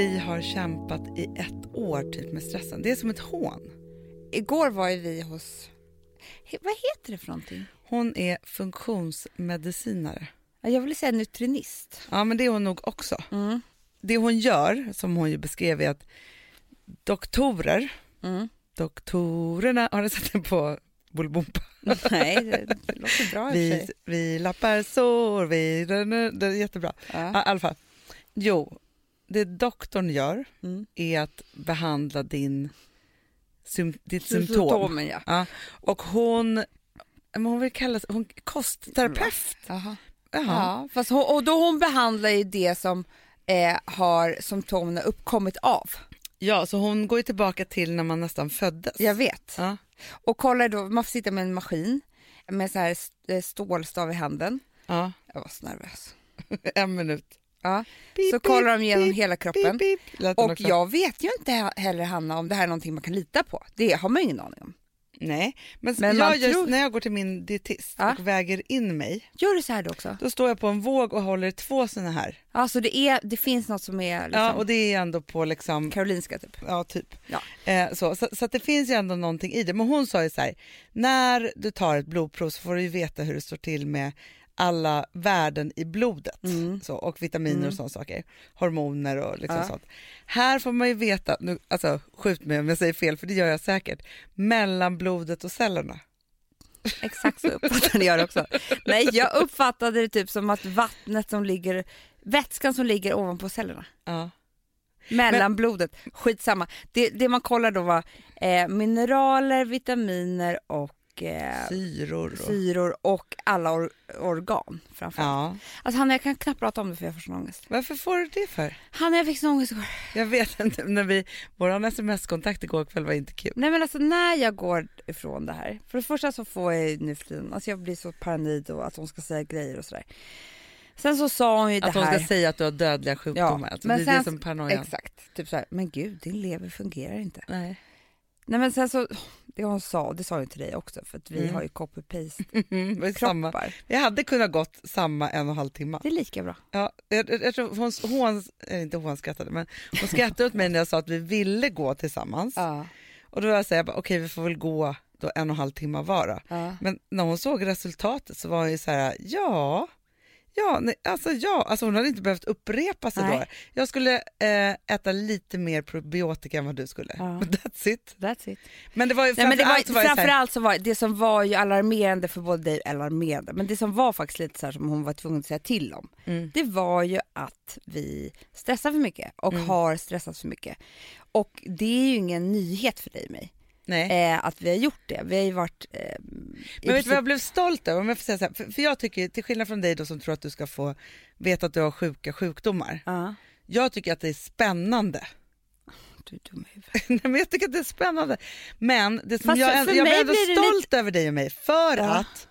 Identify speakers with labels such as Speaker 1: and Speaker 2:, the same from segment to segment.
Speaker 1: Vi har kämpat i ett år typ med stressen. Det är som ett hån.
Speaker 2: Igår var ju vi hos, vad heter det för någonting?
Speaker 1: Hon är funktionsmedicinare.
Speaker 2: Ja, Jag ville säga nutrinist.
Speaker 1: Ja, men det är hon nog också.
Speaker 2: Mm.
Speaker 1: Det hon gör, som hon ju beskrev, är att doktorer,
Speaker 2: Mm.
Speaker 1: doktorerna, har ni sett den på Bolibompa?
Speaker 2: Nej, det, det låter bra i
Speaker 1: Vi,
Speaker 2: sig.
Speaker 1: vi lappar sår, vi... Det är jättebra. Ja. I alla fall. Jo, det doktorn gör
Speaker 2: Mm.
Speaker 1: är att behandla din, sym, ditt symptom.
Speaker 2: Symptomen, ja.
Speaker 1: Ja. Och hon, hon vill kalla sig hon, kostterapeut.
Speaker 2: Jaha. Ja, fast hon, och då hon behandlar ju det som eh, har symptomen uppkommit av.
Speaker 1: Ja, så hon går ju tillbaka till när man nästan föddes.
Speaker 2: Jag vet.
Speaker 1: Ja.
Speaker 2: Och kollar då, man får sitta med en maskin med så här st- stålstav i handen.
Speaker 1: ja,
Speaker 2: Jag var så nervös.
Speaker 1: en minut.
Speaker 2: Ja.
Speaker 1: Pip,
Speaker 2: Så kollar de igenom
Speaker 1: pip,
Speaker 2: hela kroppen.
Speaker 1: Den
Speaker 2: Och
Speaker 1: också.
Speaker 2: jag vet ju inte he- heller Hanna om det här är någonting man kan lita på. Det har man ju ingen aning om.
Speaker 1: Nej, men,
Speaker 2: Men
Speaker 1: jag just,
Speaker 2: tror-
Speaker 1: när jag går till min dietist
Speaker 2: Ja.
Speaker 1: och väger in mig,
Speaker 2: Gör du så här då också?
Speaker 1: då står jag på en våg och håller två såna här.
Speaker 2: Ja, så det, är, det finns något som är liksom
Speaker 1: Ja, och det är ändå på liksom
Speaker 2: Karolinska typ.
Speaker 1: Ja, typ.
Speaker 2: Ja.
Speaker 1: Eh, så, så, så det finns ju ändå någonting i det. Men hon sa ju så här, när du tar ett blodprov så får du ju veta hur det står till med alla värden i blodet
Speaker 2: Mm.
Speaker 1: så, och vitaminer
Speaker 2: Mm.
Speaker 1: och sådana saker. Hormoner och liksom
Speaker 2: Ja.
Speaker 1: sånt. Här får man ju veta, nu, alltså skjut mig om jag säger fel för det gör jag säkert, mellan blodet och cellerna.
Speaker 2: Exakt så uppfattade jag det också. Nej, jag uppfattade det typ som att vattnet som ligger, vätskan som ligger ovanpå cellerna.
Speaker 1: Ja.
Speaker 2: Mellan blodet, skitsamma. Det, det man kollar då var eh, mineraler, vitaminer och eh,
Speaker 1: Syror. Och,
Speaker 2: syror och alla or organ framförallt.
Speaker 1: ja.
Speaker 2: Alltså Hanna jag kan knappt prata om det för jag får sån ångest.
Speaker 1: Varför får du det för?
Speaker 2: Hanna jag fick sån ångest igår.
Speaker 1: Jag vet inte, när vi, vår sms-kontakt igår kväll var inte kul.
Speaker 2: Nej men alltså när jag går ifrån det här. För det första så får jag nu för tiden, alltså jag blir så paranoid och att hon ska säga grejer och sådär. Sen så sa hon ju
Speaker 1: Att
Speaker 2: det
Speaker 1: hon
Speaker 2: här.
Speaker 1: ska säga att du har dödliga sjukdomar.
Speaker 2: Ja,
Speaker 1: alltså,
Speaker 2: men
Speaker 1: det är det som paranoian.
Speaker 2: Exakt, typ så här, men gud din lever fungerar inte.
Speaker 1: Nej.
Speaker 2: Nej men sen så, det hon sa, det sa hon till dig också för att vi
Speaker 1: Mm.
Speaker 2: har ju copy-paste
Speaker 1: Mm,
Speaker 2: kroppar.
Speaker 1: Jag hade kunnat gått samma en och en halv timme.
Speaker 2: Det är lika bra.
Speaker 1: Ja, jag, jag, jag tror hon, hon, eh, inte hon skrattade, men hon skrattade åt mig när jag sa att vi ville gå tillsammans.
Speaker 2: Ja.
Speaker 1: Och då var jag så här, jag bara, okej vi får väl gå då en och en halv timme vara.
Speaker 2: ja.
Speaker 1: Men när hon såg resultatet så var hon ju så här, ja, ja, nej, alltså ja, alltså hon hade inte behövt upprepa sig då.
Speaker 2: Nej.
Speaker 1: Jag skulle eh, äta lite mer probiotika än vad du skulle.
Speaker 2: Ja.
Speaker 1: That's it.
Speaker 2: That's it.
Speaker 1: Men det var ju
Speaker 2: Nej, men det var,
Speaker 1: framförallt så var det så
Speaker 2: framförallt var det som var ju alarmerande för både dig alarmerande, men det som var faktiskt lite så här som hon var tvungen att säga till om,
Speaker 1: mm,
Speaker 2: det var ju att vi stressar för mycket och
Speaker 1: Mm.
Speaker 2: har stressat för mycket. Och det är ju ingen nyhet för dig och mig. Eh, att vi har gjort det. Vi har ju varit... Eh,
Speaker 1: Men vet du
Speaker 2: princip-
Speaker 1: vad jag blev stolt över? Om jag får säga så här, för, för jag tycker, till skillnad från dig då som tror att du ska få veta att du har sjuka sjukdomar.
Speaker 2: Ja,
Speaker 1: Jag tycker att det är spännande.
Speaker 2: du är dum i huvudet.
Speaker 1: Nej, men jag tycker att det är spännande. Men det som
Speaker 2: Fast
Speaker 1: jag, jag
Speaker 2: mig
Speaker 1: blir ändå stolt över dig och mig för
Speaker 2: Ja.
Speaker 1: att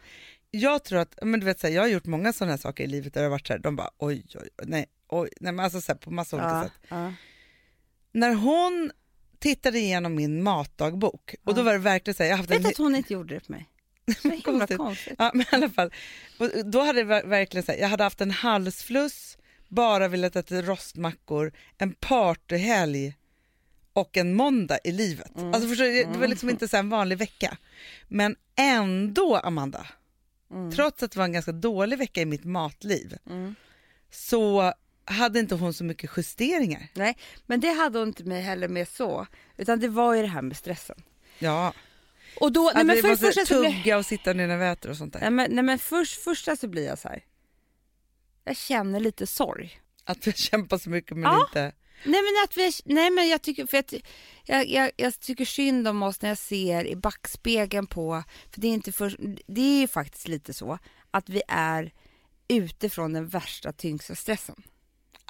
Speaker 1: jag tror att, men du vet så här, jag har gjort många sådana här saker i livet där det har varit så här, de bara oj, oj, oj, nej, oj, nej men alltså så här, på massa olika
Speaker 2: Ja,
Speaker 1: sätt.
Speaker 2: ja.
Speaker 1: När hon tittade igenom min matdagbok och då var det verkligen så här, jag haft
Speaker 2: Vet
Speaker 1: en
Speaker 2: att hon inte gjorde det på mig? Så himla
Speaker 1: Konstigt.
Speaker 2: konstigt.
Speaker 1: Ja, men i alla fall. Och då hade det ver- verkligen så här, jag hade haft en halsfluss, bara velat äta rostmackor, en partyhelg och en måndag i livet.
Speaker 2: Mm.
Speaker 1: Alltså förstår du, det var liksom inte så en vanlig vecka. Men ändå, Amanda,
Speaker 2: Mm.
Speaker 1: trots att det var en ganska dålig vecka i mitt matliv,
Speaker 2: Mm.
Speaker 1: så hade inte hon så mycket justeringar.
Speaker 2: Nej, men det hade hon inte mig heller med så, utan det var ju det här med stressen.
Speaker 1: Ja,
Speaker 2: Och då, nej, men för
Speaker 1: måste
Speaker 2: första så blir,
Speaker 1: tugga och sitta ner när vi äter och sånt där.
Speaker 2: nej, men, nej, men först, första så blir jag så här. Jag känner lite sorg.
Speaker 1: Att vi kämpar så mycket men
Speaker 2: Ja.
Speaker 1: inte...
Speaker 2: Nej men att vi, nej men jag tycker, för att, jag, jag, jag tycker synd om oss när jag ser i backspegeln på, för det är inte för, det är ju faktiskt lite så att vi är utifrån den värsta tyngsta stressen.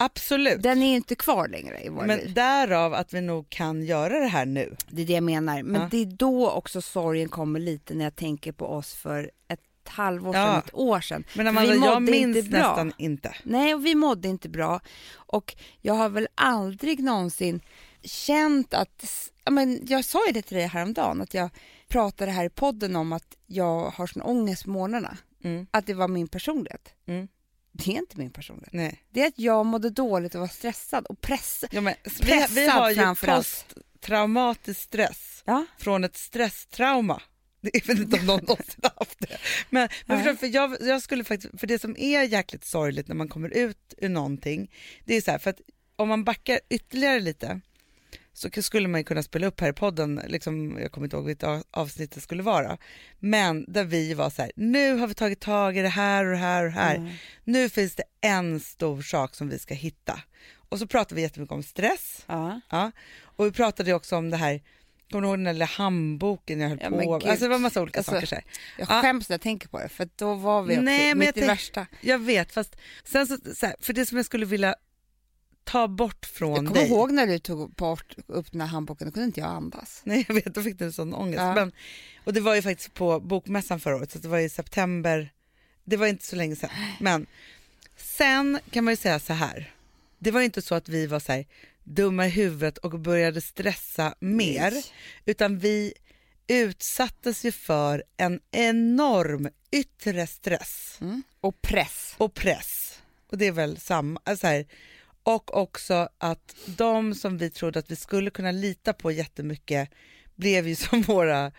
Speaker 1: Absolut.
Speaker 2: Den är ju inte kvar längre i liv.
Speaker 1: Men därav att vi nog kan göra det här nu.
Speaker 2: Det är det jag menar. Men
Speaker 1: Ja.
Speaker 2: det är då också sorgen kommer lite när jag tänker på oss för ett halvår sedan,
Speaker 1: Ja.
Speaker 2: ett år sedan.
Speaker 1: Men Amanda,
Speaker 2: vi mådde
Speaker 1: jag minns
Speaker 2: inte bra.
Speaker 1: nästan inte.
Speaker 2: Nej, och vi mådde inte bra. Och jag har väl aldrig någonsin känt att... Ja, men jag sa ju det till dig häromdagen, att jag pratade här i podden om att jag har sån ångest på morgnarna.
Speaker 1: Mm.
Speaker 2: Att det var min personlighet.
Speaker 1: Mm.
Speaker 2: Det är inte min personlighet.
Speaker 1: Nej.
Speaker 2: Det är att jag mådde dåligt och var stressad och pressad.
Speaker 1: Ja, men, vi, vi
Speaker 2: Pressad
Speaker 1: har ju posttraumatisk stress
Speaker 2: Ja.
Speaker 1: från ett stresstrauma. Jag vet inte om någon någonsin har haft det. Men, men för, för jag, jag skulle faktiskt, för det som är jäkligt sorgligt när man kommer ut ur någonting, det är så här, för att om man backar ytterligare lite så skulle man ju kunna spela upp här i podden, liksom, jag kommer inte ihåg vilket av- avsnitt det skulle vara, men där vi var så här, nu har vi tagit tag i det här och det här och det här.
Speaker 2: Mm.
Speaker 1: Nu finns det en stor sak som vi ska hitta. Och så pratar vi jättemycket om stress,
Speaker 2: Ja.
Speaker 1: Ja, och vi pratade också om det här, kommer du ihåg den där lilla handboken jag höll
Speaker 2: Ja,
Speaker 1: på
Speaker 2: gud.
Speaker 1: Alltså det var massa olika
Speaker 2: Alltså,
Speaker 1: saker. Så här.
Speaker 2: Jag
Speaker 1: Ja.
Speaker 2: skäms när jag tänker på det för då var vi också
Speaker 1: Nej,
Speaker 2: mitt i värsta.
Speaker 1: Jag vet, fast sen så, så här, för det som jag skulle vilja ta bort från
Speaker 2: Jag kommer
Speaker 1: dig.
Speaker 2: ihåg när du tog bort upp den här handboken, då kunde inte jag andas.
Speaker 1: Nej jag vet, då fick du en sån ångest.
Speaker 2: Ja.
Speaker 1: Men, och det var ju faktiskt på bokmässan förra året, så det var i september, det var inte så länge sedan. Men sen kan man ju säga så här, det var ju inte så att vi var så här dumma i huvudet och började stressa mer,
Speaker 2: Nej.
Speaker 1: utan vi utsattes ju för en enorm yttre stress
Speaker 2: Mm. Och press.
Speaker 1: och press. Och det är väl samma. Alltså här, och också att de som vi trodde att vi skulle kunna lita på jättemycket blev ju som våra...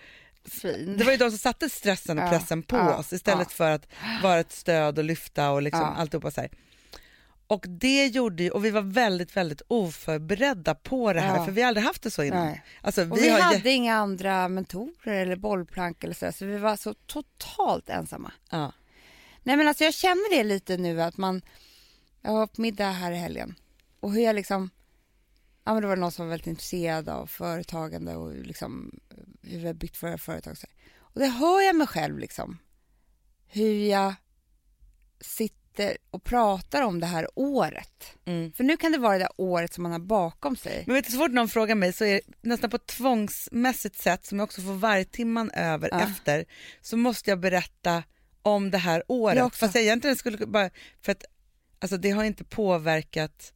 Speaker 2: Fin.
Speaker 1: Det var ju de som satte stressen och
Speaker 2: Ja,
Speaker 1: pressen på
Speaker 2: ja,
Speaker 1: oss istället
Speaker 2: ja.
Speaker 1: för att vara ett stöd och lyfta och liksom
Speaker 2: Ja.
Speaker 1: alltihopa så här. Och det gjorde ju, och vi var väldigt, väldigt oförberedda på det här,
Speaker 2: Ja.
Speaker 1: för vi har aldrig haft det så innan.
Speaker 2: Nej.
Speaker 1: Alltså,
Speaker 2: Och vi,
Speaker 1: har
Speaker 2: hade inga andra mentorer eller bollplank eller så, så vi var så totalt ensamma.
Speaker 1: ja.
Speaker 2: Nej men alltså jag känner det lite nu att man, jag var på middag här i helgen och hur jag liksom, ja men det var någon som var väldigt intresserad av företagande och liksom hur vi har byggt våra företag. Och det hör jag mig själv liksom, hur jag sitter och pratar om det här året.
Speaker 1: Mm.
Speaker 2: För nu kan det vara det där året som man har bakom sig.
Speaker 1: Men vet du, så fort någon frågar mig så är det nästan på ett tvångsmässigt sätt som jag också får vargtimman över
Speaker 2: Ja.
Speaker 1: efter så måste jag berätta om det här året.
Speaker 2: Jag också.
Speaker 1: Fast jag egentligen skulle bara, för att alltså det har inte påverkat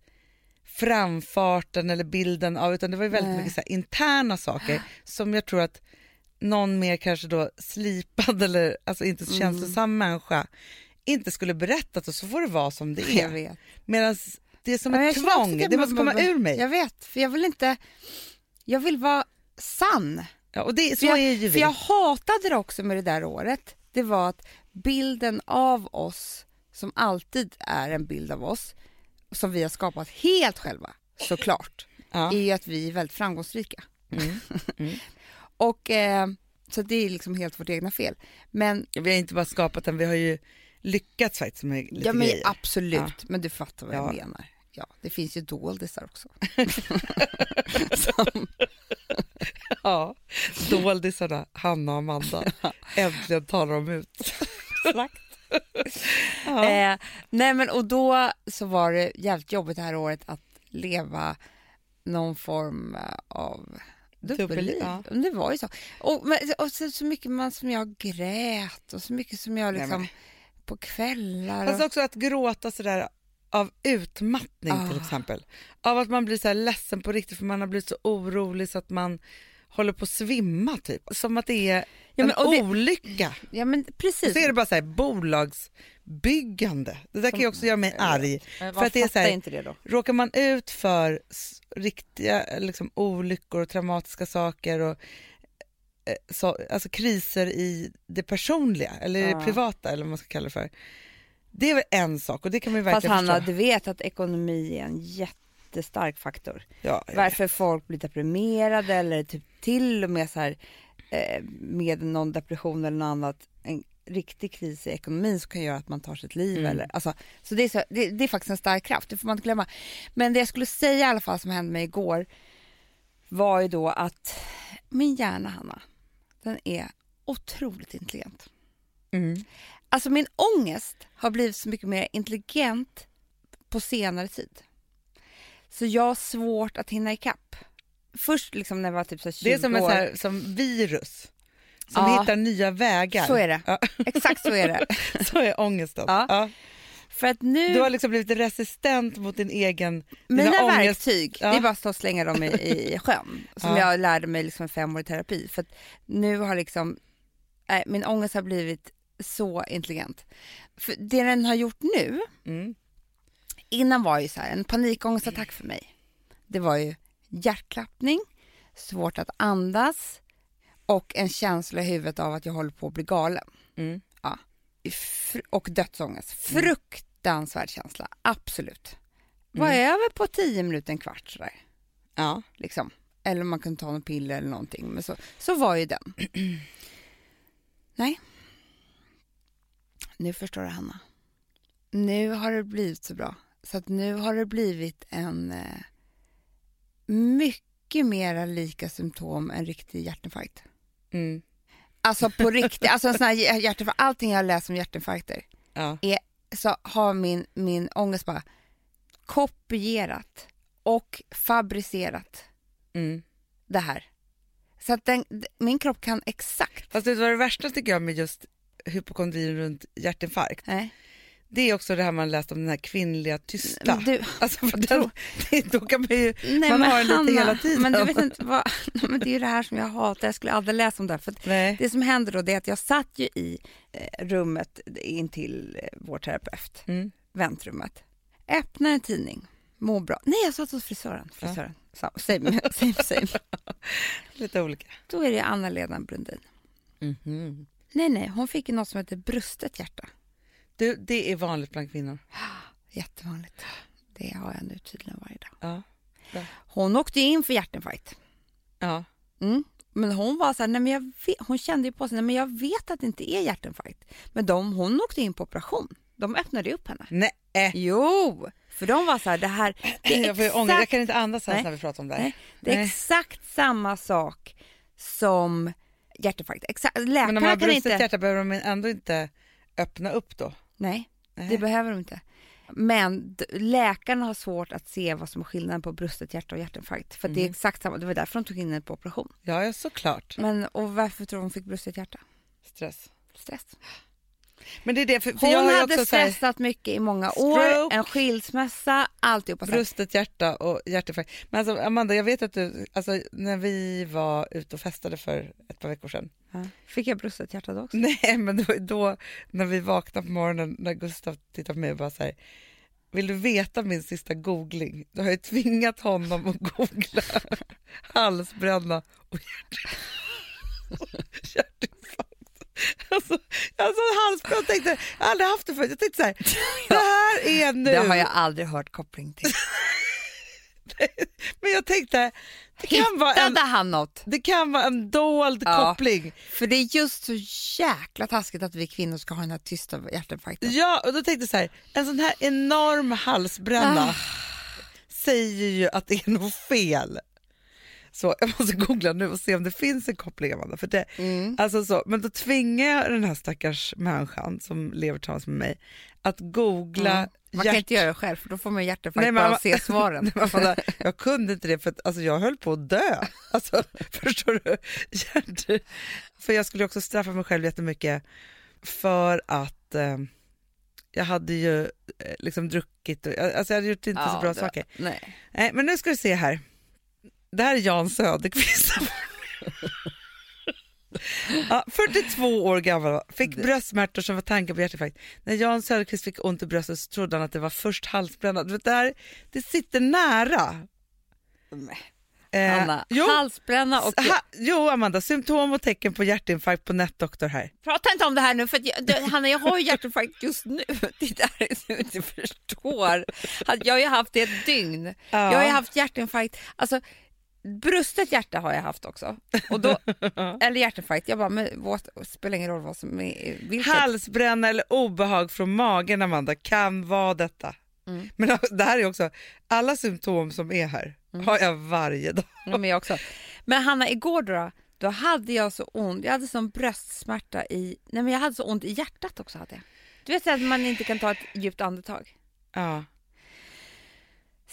Speaker 1: framfarten eller bilden av utan det var ju väldigt
Speaker 2: Nej.
Speaker 1: mycket så här interna saker som jag tror att någon mer kanske då slipad eller alltså inte så
Speaker 2: Mm.
Speaker 1: känslosam människa inte skulle berättat och så får det vara som det är. Medan det är som ett tvång,
Speaker 2: det,
Speaker 1: måste komma ur mig.
Speaker 2: Jag vet, för jag vill inte, jag vill vara sann.
Speaker 1: Ja, och det, så
Speaker 2: jag,
Speaker 1: är ju vi.
Speaker 2: För jag hatade det också med det där året. Det var att bilden av oss, som alltid är en bild av oss, som vi har skapat helt själva, såklart,
Speaker 1: ja.
Speaker 2: är ju att vi är väldigt framgångsrika.
Speaker 1: Mm. Mm.
Speaker 2: Och eh, Så det är liksom helt vårt egna fel. Men,
Speaker 1: Vi har inte bara skapat den, vi har ju lyckats faktiskt med lite
Speaker 2: ja, men
Speaker 1: grejer.
Speaker 2: absolut,
Speaker 1: Ja.
Speaker 2: men du fattar vad
Speaker 1: Ja.
Speaker 2: jag menar. Ja, det finns ju doldisar också. Som,
Speaker 1: Ja, doldisarna, Hanna och Amanda. Äntligen talar de ut. Ja.
Speaker 2: eh, nej men och då så var det jävligt jobbigt det här året att leva någon form eh, av dubbelliv.
Speaker 1: Ja.
Speaker 2: Det var ju så. Och, men, och så, så mycket man som jag grät och så mycket som jag
Speaker 1: Nej,
Speaker 2: liksom
Speaker 1: men-
Speaker 2: på kvällar.
Speaker 1: Fast
Speaker 2: Och,
Speaker 1: också att gråta sådär av utmattning till
Speaker 2: Ah.
Speaker 1: exempel. Av att man blir så här ledsen på riktigt för man har blivit så orolig så att man håller på att svimma typ. Som att det är
Speaker 2: Ja,
Speaker 1: en
Speaker 2: men- och det-
Speaker 1: olycka.
Speaker 2: ja men precis.
Speaker 1: Så är det bara så här bolagsbyggande. Det där kan ju också göra mig arg. För att det är så här-
Speaker 2: inte det då.
Speaker 1: Råkar man ut för riktiga liksom, olyckor och traumatiska saker och eh, så, alltså kriser i det personliga eller
Speaker 2: Ja.
Speaker 1: det privata eller vad man ska kalla det för. Det är väl en sak och det kan man ju
Speaker 2: Fast
Speaker 1: verkligen
Speaker 2: Hanna,
Speaker 1: förstå.
Speaker 2: du vet att ekonomi är en jättestark faktor.
Speaker 1: Ja,
Speaker 2: Varför folk blir deprimerade eller typ till och med så här eh, med någon depression eller något annat, en riktig kris i ekonomin som kan göra att man tar sitt liv
Speaker 1: Mm.
Speaker 2: eller alltså, så det är, så, det, det är faktiskt en stark kraft, det får man inte glömma. Men det jag skulle säga i alla fall som hände mig igår var ju då att min hjärna Hanna, den är otroligt intelligent.
Speaker 1: Mm.
Speaker 2: Alltså min ångest har blivit så mycket mer intelligent på senare tid. Så jag har svårt att hinna ikapp. Först liksom när jag var typ så här 20
Speaker 1: Det är som, en
Speaker 2: år.
Speaker 1: så här, som virus som
Speaker 2: Ja.
Speaker 1: hittar nya vägar.
Speaker 2: Så är det.
Speaker 1: Ja,
Speaker 2: Exakt så är det.
Speaker 1: så är ångesten.
Speaker 2: Ja.
Speaker 1: Ja.
Speaker 2: För att nu,
Speaker 1: Du har liksom blivit resistent mot din egen...
Speaker 2: mina verktyg, det är bara att slänga dem i, i sjön. Som
Speaker 1: Ja.
Speaker 2: jag lärde mig liksom fem år i terapi. För nu har liksom, äh, min ångest har blivit så intelligent. För det den har gjort nu,
Speaker 1: Mm.
Speaker 2: Innan var ju så här, en panikångestattack för mig. Det var ju hjärtklappning, svårt att andas och en känsla i huvudet av att jag håller på att bli galen.
Speaker 1: Mm.
Speaker 2: Fr- och dödsångest. Fruktansvärd känsla, absolut. Var
Speaker 1: Mm.
Speaker 2: över på tio minuter, en kvart sådär.
Speaker 1: Ja.
Speaker 2: Liksom. Eller man kunde ta någon piller eller någonting. Men så, så var ju den. Nej. Nu förstår du, Hanna. Nu har det blivit så bra. Så att nu har det blivit en eh, mycket mera lika symptom än riktig hjärtinfarkt.
Speaker 1: Mm.
Speaker 2: Alltså på riktigt, alltså en sån här hjär- hjärtinfarkt, allting jag läst om hjärtinfarkter
Speaker 1: Ja.
Speaker 2: så har min, min ångest bara kopierat och fabricerat
Speaker 1: Mm.
Speaker 2: det här. Så att den, min kropp kan exakt.
Speaker 1: Fast vet du vad det värsta tycker jag med just hypokondrin runt hjärtinfarkt?
Speaker 2: Nej.
Speaker 1: Det är också det här man läst om den här kvinnliga tysta.
Speaker 2: Du,
Speaker 1: Alltså för den, det, då kan man ju,
Speaker 2: nej,
Speaker 1: man har den lite
Speaker 2: Hanna,
Speaker 1: hela tiden.
Speaker 2: Men du vet inte vad, men det är ju det här som jag hatar, jag skulle aldrig läsa om det här. För det som händer då är att jag satt ju i eh, rummet intill eh, vår terapeut,
Speaker 1: Mm.
Speaker 2: väntrummet, öppnar en tidning, mår bra. Nej, jag satt hos frisören. frisören. Ja. Same, same, same.
Speaker 1: Lite olika.
Speaker 2: Då är det Anna-Lena Brundin.
Speaker 1: Mhm.
Speaker 2: Nej, nej, hon fick ju något som heter brustet hjärta.
Speaker 1: Du, det är vanligt bland kvinnor.
Speaker 2: Jättevanligt. Det har jag nu tydligen varje dag.
Speaker 1: Ja.
Speaker 2: Hon åkte in för hjärtinfarkt.
Speaker 1: Ja.
Speaker 2: Mm. Men hon var så här, nej men jag vet, hon kände ju på sig, nej men jag vet att det inte är hjärtinfarkt. Men de, hon åkte in på operation. De öppnade upp henne.
Speaker 1: Nej.
Speaker 2: Jo, för de var så här, det här, det är
Speaker 1: Jag, får ångest. jag
Speaker 2: exakt,
Speaker 1: kan inte andas
Speaker 2: Nej.
Speaker 1: när vi pratar om det här.
Speaker 2: Nej, det är
Speaker 1: Nej.
Speaker 2: exakt samma sak som hjärtinfarkt. Exakt,
Speaker 1: Men om
Speaker 2: läkarna
Speaker 1: man har
Speaker 2: kan inte...
Speaker 1: hjärta behöver de ändå inte öppna upp då?
Speaker 2: Nej,
Speaker 1: Nej.
Speaker 2: det behöver de inte. Men läkarna har svårt att se vad som är skillnaden på brustet hjärta och hjärtinfarkt. För att det är
Speaker 1: Mm.
Speaker 2: exakt samma, det var därför de tog in henne på operation.
Speaker 1: Ja, såklart.
Speaker 2: Men och varför tror de hon fick brustet hjärta?
Speaker 1: Stress.
Speaker 2: Stress.
Speaker 1: Men det är det, för, för
Speaker 2: Hon
Speaker 1: jag har ju
Speaker 2: hade
Speaker 1: så här,
Speaker 2: stressat mycket i många år,
Speaker 1: Stroke.
Speaker 2: en skilsmässa, alltihopa.
Speaker 1: brustet hjärta och hjärtinfarkt. Men alltså Amanda, jag vet att du, alltså när vi var ute och festade för ett par veckor sedan.
Speaker 2: Ja. Fick jag brustet hjärta då också?
Speaker 1: Nej, men ju då när vi vaknade på morgonen när Gustav tittade på mig och bara så här, vill du veta min sista googling? Då har jag tvingat honom att googla halsbränna och hjärt- hjärtinfarkt. Alltså, alltså halsbränna och tänkte, jag har aldrig haft det förut. Jag tänkte så här, det här är nu.
Speaker 2: Det har jag aldrig hört koppling till.
Speaker 1: Men jag tänkte, det kan vara en,
Speaker 2: han något?
Speaker 1: det kan vara en dold
Speaker 2: Ja.
Speaker 1: koppling.
Speaker 2: För det är just så jäkla taskigt att vi kvinnor ska ha den här tysta hjärtinfarkten.
Speaker 1: Ja, och då tänkte jag så här, en sån här enorm halsbränna
Speaker 2: Ah.
Speaker 1: säger ju att det är något fel. Så jag måste googla nu och se om det finns en koppling Amanda. För det,
Speaker 2: Mm.
Speaker 1: alltså så, men då tvingar jag den här stackars människan som lever tillsammans med mig att googla
Speaker 2: Mm. Man kan inte göra det själv för då får man hjärtinfarkt bara
Speaker 1: man-
Speaker 2: se svaren.
Speaker 1: Nej, Amanda, jag kunde inte det för att alltså, jag höll på att dö. Alltså, förstår du? Hjärt... För jag skulle också straffa mig själv jättemycket för att eh, jag hade ju eh, liksom druckit och alltså, jag hade gjort inte så bra
Speaker 2: det-
Speaker 1: saker.
Speaker 2: Nej.
Speaker 1: Nej, men nu ska vi se här. Det här är Jan Söderqvist. ja, 42 år gammal, fick bröstsmärtor som var tankar på hjärtinfarkt. När Jan Söderqvist fick ont i bröstet så trodde han att det var först halsbränna. Det, här, det sitter nära. Eh,
Speaker 2: Anna,
Speaker 1: jo,
Speaker 2: halsbränna och...
Speaker 1: ha, jo, Amanda, symptom och tecken på hjärtinfarkt på Netdoktor här.
Speaker 2: Prata inte om det här nu för jag, det, Hanna jag har ju hjärtinfarkt just nu. Det är du inte förstår. Jag har ju haft det ett dygn.
Speaker 1: Ja.
Speaker 2: Jag har ju haft hjärtinfarkt. Alltså, brustet hjärta har jag haft också. Och då, eller hjärtinfarkt. Jag bara, men vad, spelar ingen roll vad som är vilket.
Speaker 1: Halsbränna eller obehag från magen, Amanda, kan vara detta.
Speaker 2: Mm.
Speaker 1: Men det här är också, alla symptom som är här
Speaker 2: Mm.
Speaker 1: har jag varje dag.
Speaker 2: Ja, men jag också. Men Hanna, igår då, då hade jag så ont. Jag hade sån bröstsmärta i... Nej, men jag hade så ont i hjärtat också. Hade jag. Du vet att man inte kan ta ett djupt andetag.
Speaker 1: Ja.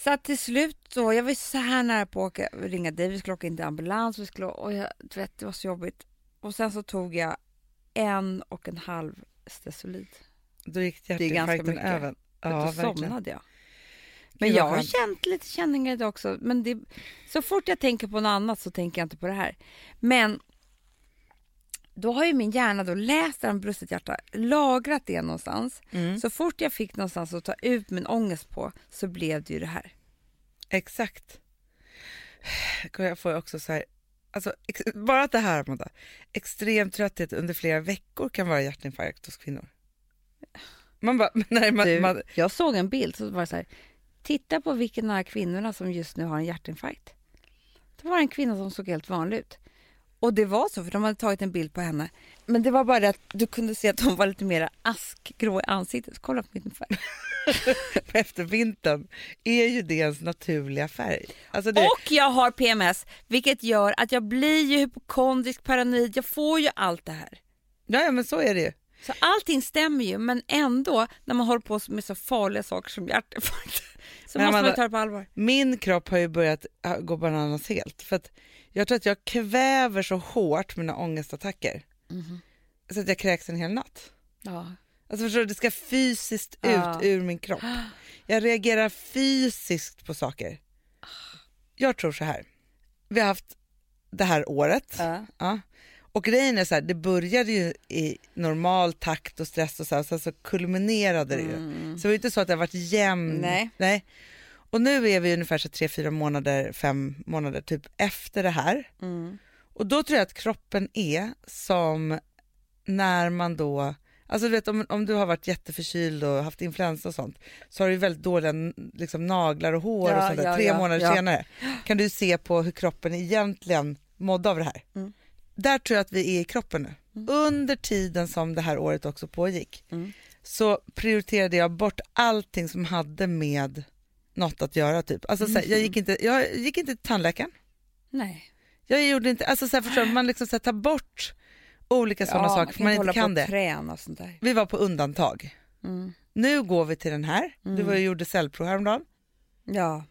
Speaker 2: Så att till slut så, jag var så här nära på att ringa dig, vi skulle åka in till ambulans vi skulle, och jag, du vet, det var så jobbigt. Och sen så tog jag en och en halv Stesolid.
Speaker 1: Då gick hjärtinfarkten
Speaker 2: mycket.
Speaker 1: över.
Speaker 2: Ja, då
Speaker 1: verkligen.
Speaker 2: somnade jag. Men
Speaker 1: Gud,
Speaker 2: jag har känt lite känningar idag också. Men det, så fort jag tänker på något annat så tänker jag inte på det här. Men då har ju min hjärna då läst om brustet hjärta, lagrat det någonstans.
Speaker 1: Mm.
Speaker 2: Så fort jag fick någonstans att ta ut min ångest på så blev det ju det här.
Speaker 1: Exakt. Jag får också så här, alltså, bara det här Amanda, extrem trötthet under flera veckor kan vara hjärtinfarkt hos kvinnor. Man bara, nej, man,
Speaker 2: Du,
Speaker 1: man,
Speaker 2: jag såg en bild så var det så här, titta på vilken av kvinnorna som just nu har en hjärtinfarkt. Det var en kvinna som såg helt vanlig ut. Och det var så, för de hade tagit en bild på henne. Men det var bara det att du kunde se att hon var lite mer askgrå i ansiktet. Kolla på min färg.
Speaker 1: efter vintern är ju det ens naturliga färg. Alltså det,
Speaker 2: Och jag har PMS, vilket gör att jag blir ju hypokondrisk, paranoid. Jag får ju allt det här.
Speaker 1: ja, ja, men så är det ju.
Speaker 2: Så allting stämmer ju, men ändå när man håller på med så farliga saker som hjärtinfarkt så
Speaker 1: Men
Speaker 2: måste man
Speaker 1: Amanda-
Speaker 2: ta det på allvar.
Speaker 1: Min kropp har ju börjat äh, gå bananas helt. För att jag tror att jag kväver så hårt mina ångestattacker så att jag kräks en hel natt.
Speaker 2: Ja.
Speaker 1: Alltså förstår du, det ska fysiskt
Speaker 2: Ja.
Speaker 1: ut ur min kropp. Jag reagerar fysiskt på saker. Jag tror så här. Vi har haft det här året.
Speaker 2: Ja.
Speaker 1: Ja. Och grejen är så här, det började ju i normal takt och stress och så här, och sen så kulminerade det ju. Så det var inte så att det har varit jämn.
Speaker 2: Nej.
Speaker 1: Nej. Och nu är vi ungefär så tre, fyra månader, fem månader typ efter det här.
Speaker 2: Mm.
Speaker 1: Och då tror jag att kroppen är som när man då, alltså du vet om, om du har varit jätteförkyld och haft influensa och sånt, så har du väldigt dåliga liksom, naglar och hår
Speaker 2: Ja,
Speaker 1: och sånt där.
Speaker 2: ja,
Speaker 1: Tre
Speaker 2: ja,
Speaker 1: månader senare kan du se på hur kroppen egentligen mådde av det här.
Speaker 2: Mm.
Speaker 1: Där tror jag att vi är i kroppen nu. Under tiden som det här året också pågick
Speaker 2: Mm.
Speaker 1: så prioriterade jag bort allting som hade med något att göra typ. Alltså, så här, jag, gick inte, jag gick inte till tandläkaren.
Speaker 2: Nej.
Speaker 1: Jag gjorde inte, alltså så här, förstår du, man liksom så här, tar bort olika sådana saker för man inte
Speaker 2: hålla
Speaker 1: kan
Speaker 2: på
Speaker 1: det.
Speaker 2: och träna och sånt där.
Speaker 1: Vi var på undantag.
Speaker 2: Mm.
Speaker 1: Nu går vi till den här. Du
Speaker 2: Mm.
Speaker 1: var och gjorde cellprov häromdagen.
Speaker 2: Ja.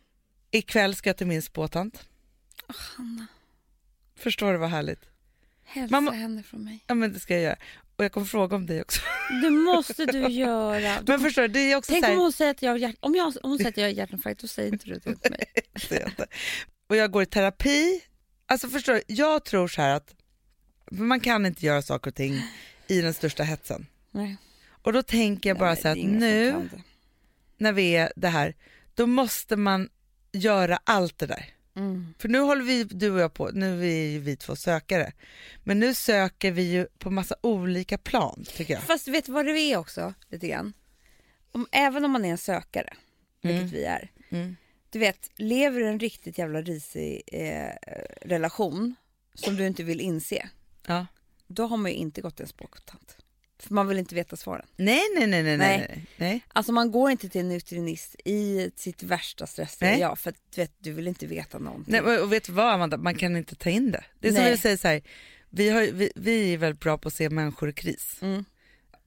Speaker 1: Ikväll ska jag till min spåtant.
Speaker 2: Hanna,
Speaker 1: Förstår du vad härligt?
Speaker 2: hälsa
Speaker 1: Mamma-
Speaker 2: henne från mig.
Speaker 1: Ja men det ska jag göra. Och jag kommer fråga om dig också.
Speaker 2: Det måste du göra.
Speaker 1: Men förstår du, det är också
Speaker 2: Tänk
Speaker 1: här,
Speaker 2: om hon säger att jag har hjärt... om jag, om hon säger att jag har hjärtinfarkt, då säger inte du det till mig.
Speaker 1: inte. Och jag går i terapi. Alltså förstår du, jag tror så här att man kan inte göra saker och ting i den största hetsen.
Speaker 2: Nej.
Speaker 1: Och då tänker jag bara
Speaker 2: Nej,
Speaker 1: så här
Speaker 2: det
Speaker 1: att nu
Speaker 2: det.
Speaker 1: när vi är det här, då måste man göra allt det där.
Speaker 2: Mm.
Speaker 1: För nu håller vi, du och jag på, nu är vi vi två sökare, men nu söker vi ju på massa olika plan tycker jag.
Speaker 2: Fast vet du vad det är också, lite grann? Om, även om man är en sökare, vilket
Speaker 1: Mm.
Speaker 2: vi är.
Speaker 1: Mm.
Speaker 2: Du vet, lever du en riktigt jävla risig eh, relation som du inte vill inse,
Speaker 1: Ja.
Speaker 2: då har man ju inte gått en språktant. För man vill inte veta svaren.
Speaker 1: Nej, nej, nej, nej, nej,
Speaker 2: Nej. Alltså man går inte till en nutrinist i sitt värsta stress, ja, för att du, vet, du vill inte veta någonting.
Speaker 1: nej och vet du vad Amanda, man kan inte ta in det. Det är som vi säger så här, vi, har, vi, vi är väldigt bra på att se människor i kris.
Speaker 2: Mm.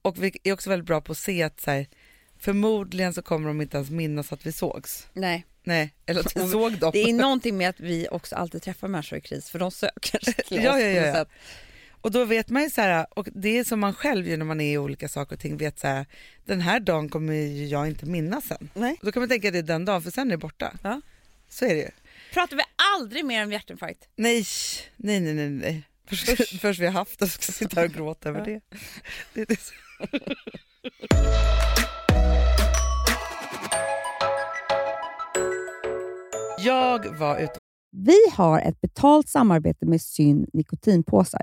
Speaker 1: Och vi är också väldigt bra på att se att så här, förmodligen så kommer de inte ens minnas att vi sågs.
Speaker 2: Nej,
Speaker 1: Nej, eller att vi såg dem.
Speaker 2: det är någonting med att vi också alltid träffar människor i kris, för de söker sig till
Speaker 1: Ja,
Speaker 2: oss
Speaker 1: ja,
Speaker 2: på
Speaker 1: ja,
Speaker 2: något
Speaker 1: ja.
Speaker 2: sätt.
Speaker 1: Och då vet man ju så här, och det är som man själv gör när man är i olika saker och ting, vet så här, den här dagen kommer ju jag inte minnas sen.
Speaker 2: Nej.
Speaker 1: Då kan man tänka att det är den dagen, för sen är det borta.
Speaker 2: Ja.
Speaker 1: Så är det ju.
Speaker 2: Pratar vi aldrig mer om hjärtinfarkt?
Speaker 1: Nej, nej, nej, nej. nej. Först, först vi har haft det så ska jag sitta här och gråta över det. det, är så. Jag var ute
Speaker 3: Vi har ett betalt samarbete med Syn nikotinpåsar.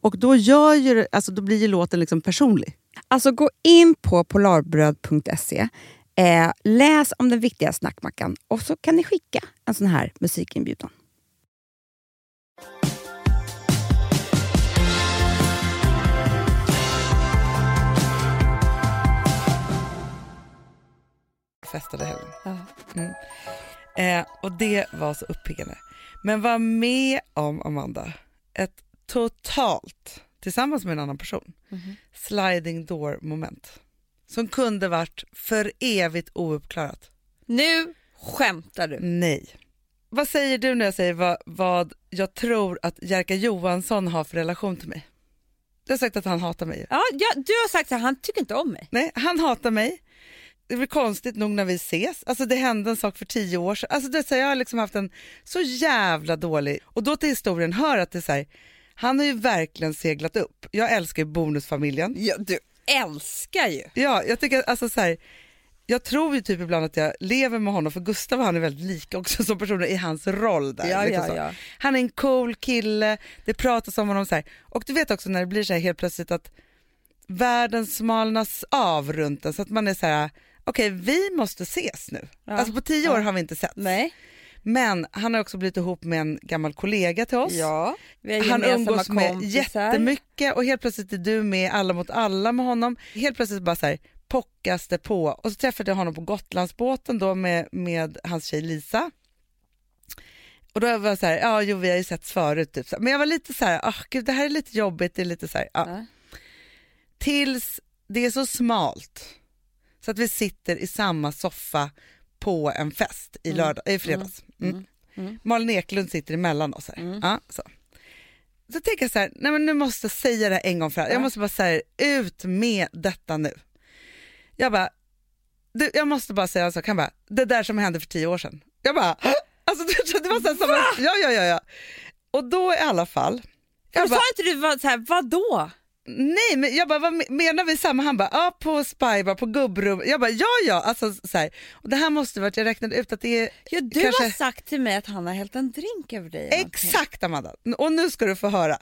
Speaker 1: Och då, gör ju, alltså, då blir ju låten liksom personlig.
Speaker 2: Alltså gå in på polarbröd.se, eh, läs om den viktiga snackmackan och så kan ni skicka en sån här musikinbjudan.
Speaker 4: festade helgen. Mm. Eh, och det var så uppiggande. Men var med om, Amanda, ett totalt, tillsammans med en annan person, sliding door moment. Som kunde varit för evigt ouppklarat.
Speaker 5: Nu skämtar du.
Speaker 4: Nej. Vad säger du när jag säger vad, vad jag tror att Jerka Johansson har för relation till mig? Du har sagt att han hatar mig.
Speaker 5: Ja, ja, du har sagt att han tycker inte om mig.
Speaker 4: Nej, han hatar mig. Det blir konstigt nog när vi ses. Alltså det hände en sak för tio år sedan. Alltså det, så jag har liksom haft en så jävla dålig... Och då till historien hör att det är så här, han har ju verkligen seglat upp. Jag älskar ju bonusfamiljen.
Speaker 5: Ja, du älskar ju.
Speaker 4: Ja, jag tycker alltså så här, jag tror ju typ ibland att jag lever med honom för Gustav och han är väldigt lika också som personer i hans roll där.
Speaker 5: Ja,
Speaker 4: liksom
Speaker 5: ja, ja.
Speaker 4: Han är en cool kille, det pratas om honom så här. Och du vet också när det blir så här helt plötsligt att världen smalnas av runt en så att man är så här, okej vi måste ses nu. Alltså på tio år har vi inte sett.
Speaker 5: Nej.
Speaker 4: Men han har också blivit ihop med en gammal kollega till oss.
Speaker 5: Ja,
Speaker 4: Han umgås med
Speaker 5: kompisar.
Speaker 4: jättemycket och helt plötsligt är du med Alla mot alla med honom. Helt plötsligt bara så här pockas det på. Och så träffade jag honom på Gotlandsbåten då med, med hans tjej Lisa.
Speaker 1: Och då var jag så här, ja jo vi har ju setts förut typ. Men jag var lite så här, ah gud det här är lite jobbigt, det är lite så här, ja.
Speaker 2: Ja.
Speaker 1: Tills det är så smalt så att vi sitter i samma soffa på en fest i, lördag, i fredags. Mm.
Speaker 2: Mm. Mm.
Speaker 1: Malin Eklund sitter emellan oss här.
Speaker 2: Mm.
Speaker 1: Ja, så. så tänker jag så här, nej men nu måste jag säga det här en gång för alla. Jag
Speaker 2: Ja.
Speaker 1: måste bara säga ut med detta nu. Jag bara, du, jag måste bara säga en sak, han bara, det där som hände för tio år sedan. Jag bara, alltså det, det var så här som ja ja ja ja. Och då i alla fall,
Speaker 2: Jag
Speaker 1: jag
Speaker 2: sa
Speaker 1: bara,
Speaker 2: inte du var så här, vadå?
Speaker 1: Nej men jag bara, vad me- menar vi samma? Han bara, ja på Spybar, på gubbrum. Jag bara, ja ja. Alltså, så här. Och det här måste varit, jag räknade ut att det är
Speaker 2: Ja, du
Speaker 1: Kanske-
Speaker 2: har sagt till mig att han har hällt en drink över dig.
Speaker 1: Exakt Amanda, och nu ska du få höra.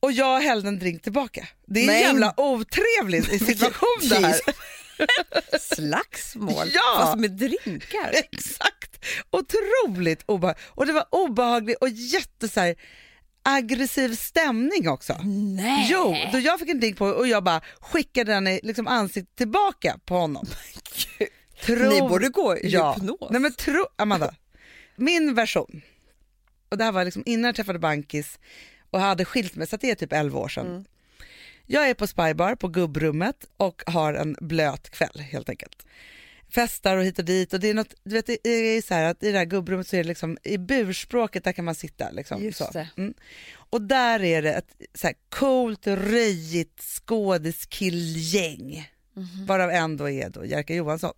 Speaker 1: Och jag hällde en drink tillbaka. Det är
Speaker 2: Men-
Speaker 1: en jävla otrevlig situation det här.
Speaker 2: Slagsmål,
Speaker 1: Ja.
Speaker 2: fast med drinkar.
Speaker 1: Exakt, otroligt obehagligt. Och det var obehagligt och jätte så här, aggressiv stämning också.
Speaker 2: Nej.
Speaker 1: Jo, då jag fick en drink på och jag bara skickade den i liksom ansiktet tillbaka på honom. Tror-
Speaker 2: Ni borde gå i
Speaker 1: ja.
Speaker 2: hypnos.
Speaker 1: Nej men tro, Amanda, min version, och det här var liksom innan jag träffade Bankis och hade skilt mig, så det är typ 11 år sedan.
Speaker 2: Mm.
Speaker 1: Jag är på Spybar på gubbrummet och har en blöt kväll helt enkelt. Festar och hit och dit och det är något, du vet det är så här att i det här gubbrummet så är det liksom i burspråket där kan man sitta liksom.
Speaker 2: Just
Speaker 1: så. Mm. Och där är det ett så här coolt, röjigt skådeskillgäng.
Speaker 2: Mhm.
Speaker 1: Varav en då är då Jerka Johansson.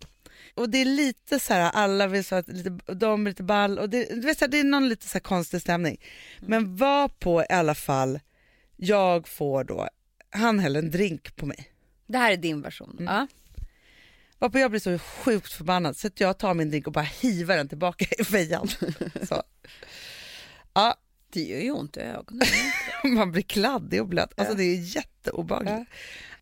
Speaker 1: Och det är lite så här, alla vill så att lite, de är lite ball och det, du vet, så här, det är någon lite så konstig stämning. Men var på i alla fall, jag får då, han häller en drink på mig.
Speaker 2: Det här är din version.
Speaker 1: Mm.
Speaker 2: Ja.
Speaker 1: Varpå jag blir så sjukt förbannad så att jag tar min drink och bara hivar den tillbaka i fejan. Så. Ja,
Speaker 2: Det gör ju ont i ögonen.
Speaker 1: man blir kladdig och blöt. Alltså
Speaker 2: Ja.
Speaker 1: det är jätteobehagligt.
Speaker 2: Ja.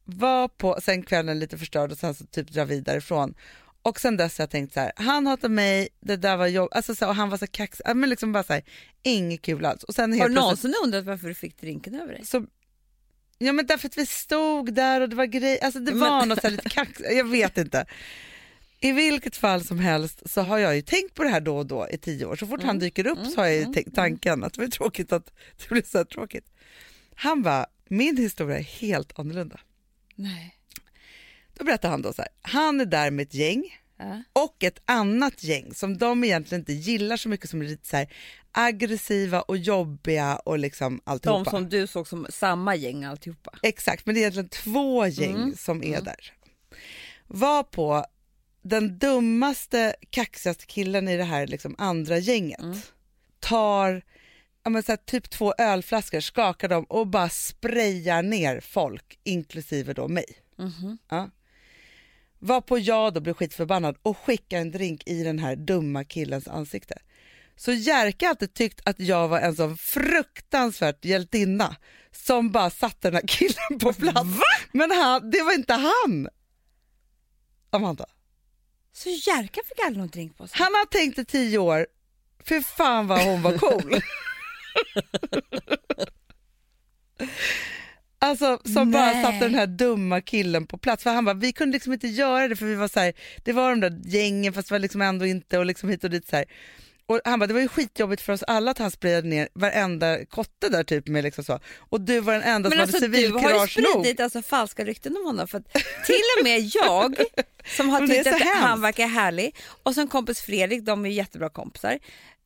Speaker 1: Var på, sen kvällen lite förstörd och sen så typ dra vidare ifrån. Och sen dess har jag tänkt så här, han hatar mig, det där var jobb, alltså så, och han var så kaxig, men liksom bara så här, inget kul alls. Och sen
Speaker 2: Har
Speaker 1: helt
Speaker 2: du
Speaker 1: plötsligt
Speaker 2: någonsin undrat varför du fick drinken över dig?
Speaker 1: så, ja men därför att vi stod där och det var grej, alltså det
Speaker 2: Men-
Speaker 1: var något så här lite kaxigt, jag vet inte. I vilket fall som helst så har jag ju tänkt på det här då och då i tio år. Så fort han dyker upp så har jag ju tänkt tanken att det var tråkigt att det blir så här tråkigt. Han bara, min historia är helt annorlunda.
Speaker 2: Nej.
Speaker 1: Då berättar han då så här, han är där med ett gäng. Och ett annat gäng som de egentligen inte gillar så mycket som är lite så här aggressiva och jobbiga och liksom
Speaker 2: De
Speaker 1: alltihopa.
Speaker 2: som du såg som samma gäng alltihopa.
Speaker 1: Exakt, men det är egentligen två gäng
Speaker 2: Mm,
Speaker 1: som är
Speaker 2: mm.
Speaker 1: där. Var på den dummaste, kaxigaste killen i det här liksom andra gänget
Speaker 2: Mm.
Speaker 1: tar ja, men så här, typ två ölflaskor, skakar dem och bara sprayar ner folk, inklusive då mig.
Speaker 2: Mhm.
Speaker 1: Ja. Var på jag då blir skitförbannad och skickar en drink i den här dumma killens ansikte. Så Jerka har alltid tyckt att jag var en sån fruktansvärt hjältinna som bara satte den här killen på plats. Men han, det var inte han. Amanda.
Speaker 2: Så Jerka fick aldrig någon drink på sig?
Speaker 1: Han har tänkt i tio år, för fan vad hon var cool. Alltså som bara
Speaker 2: Nej.
Speaker 1: satte den här dumma killen på plats. För han bara, vi kunde liksom inte göra det för vi var så här, det var de där gängen fast det var liksom ändå inte och liksom hit och dit så här. Och han bara, det var ju skitjobbigt för oss alla att han sprayade ner varenda kotte där typ med liksom så. Och du var den enda
Speaker 2: Men
Speaker 1: som
Speaker 2: alltså
Speaker 1: hade
Speaker 2: du har ju
Speaker 1: civilkurage nog.
Speaker 2: spridit alltså, falska rykten om honom. För att till och med jag som har tyckt att han
Speaker 1: hemskt.
Speaker 2: verkar härlig och sen kompis Fredrik, de är jättebra kompisar.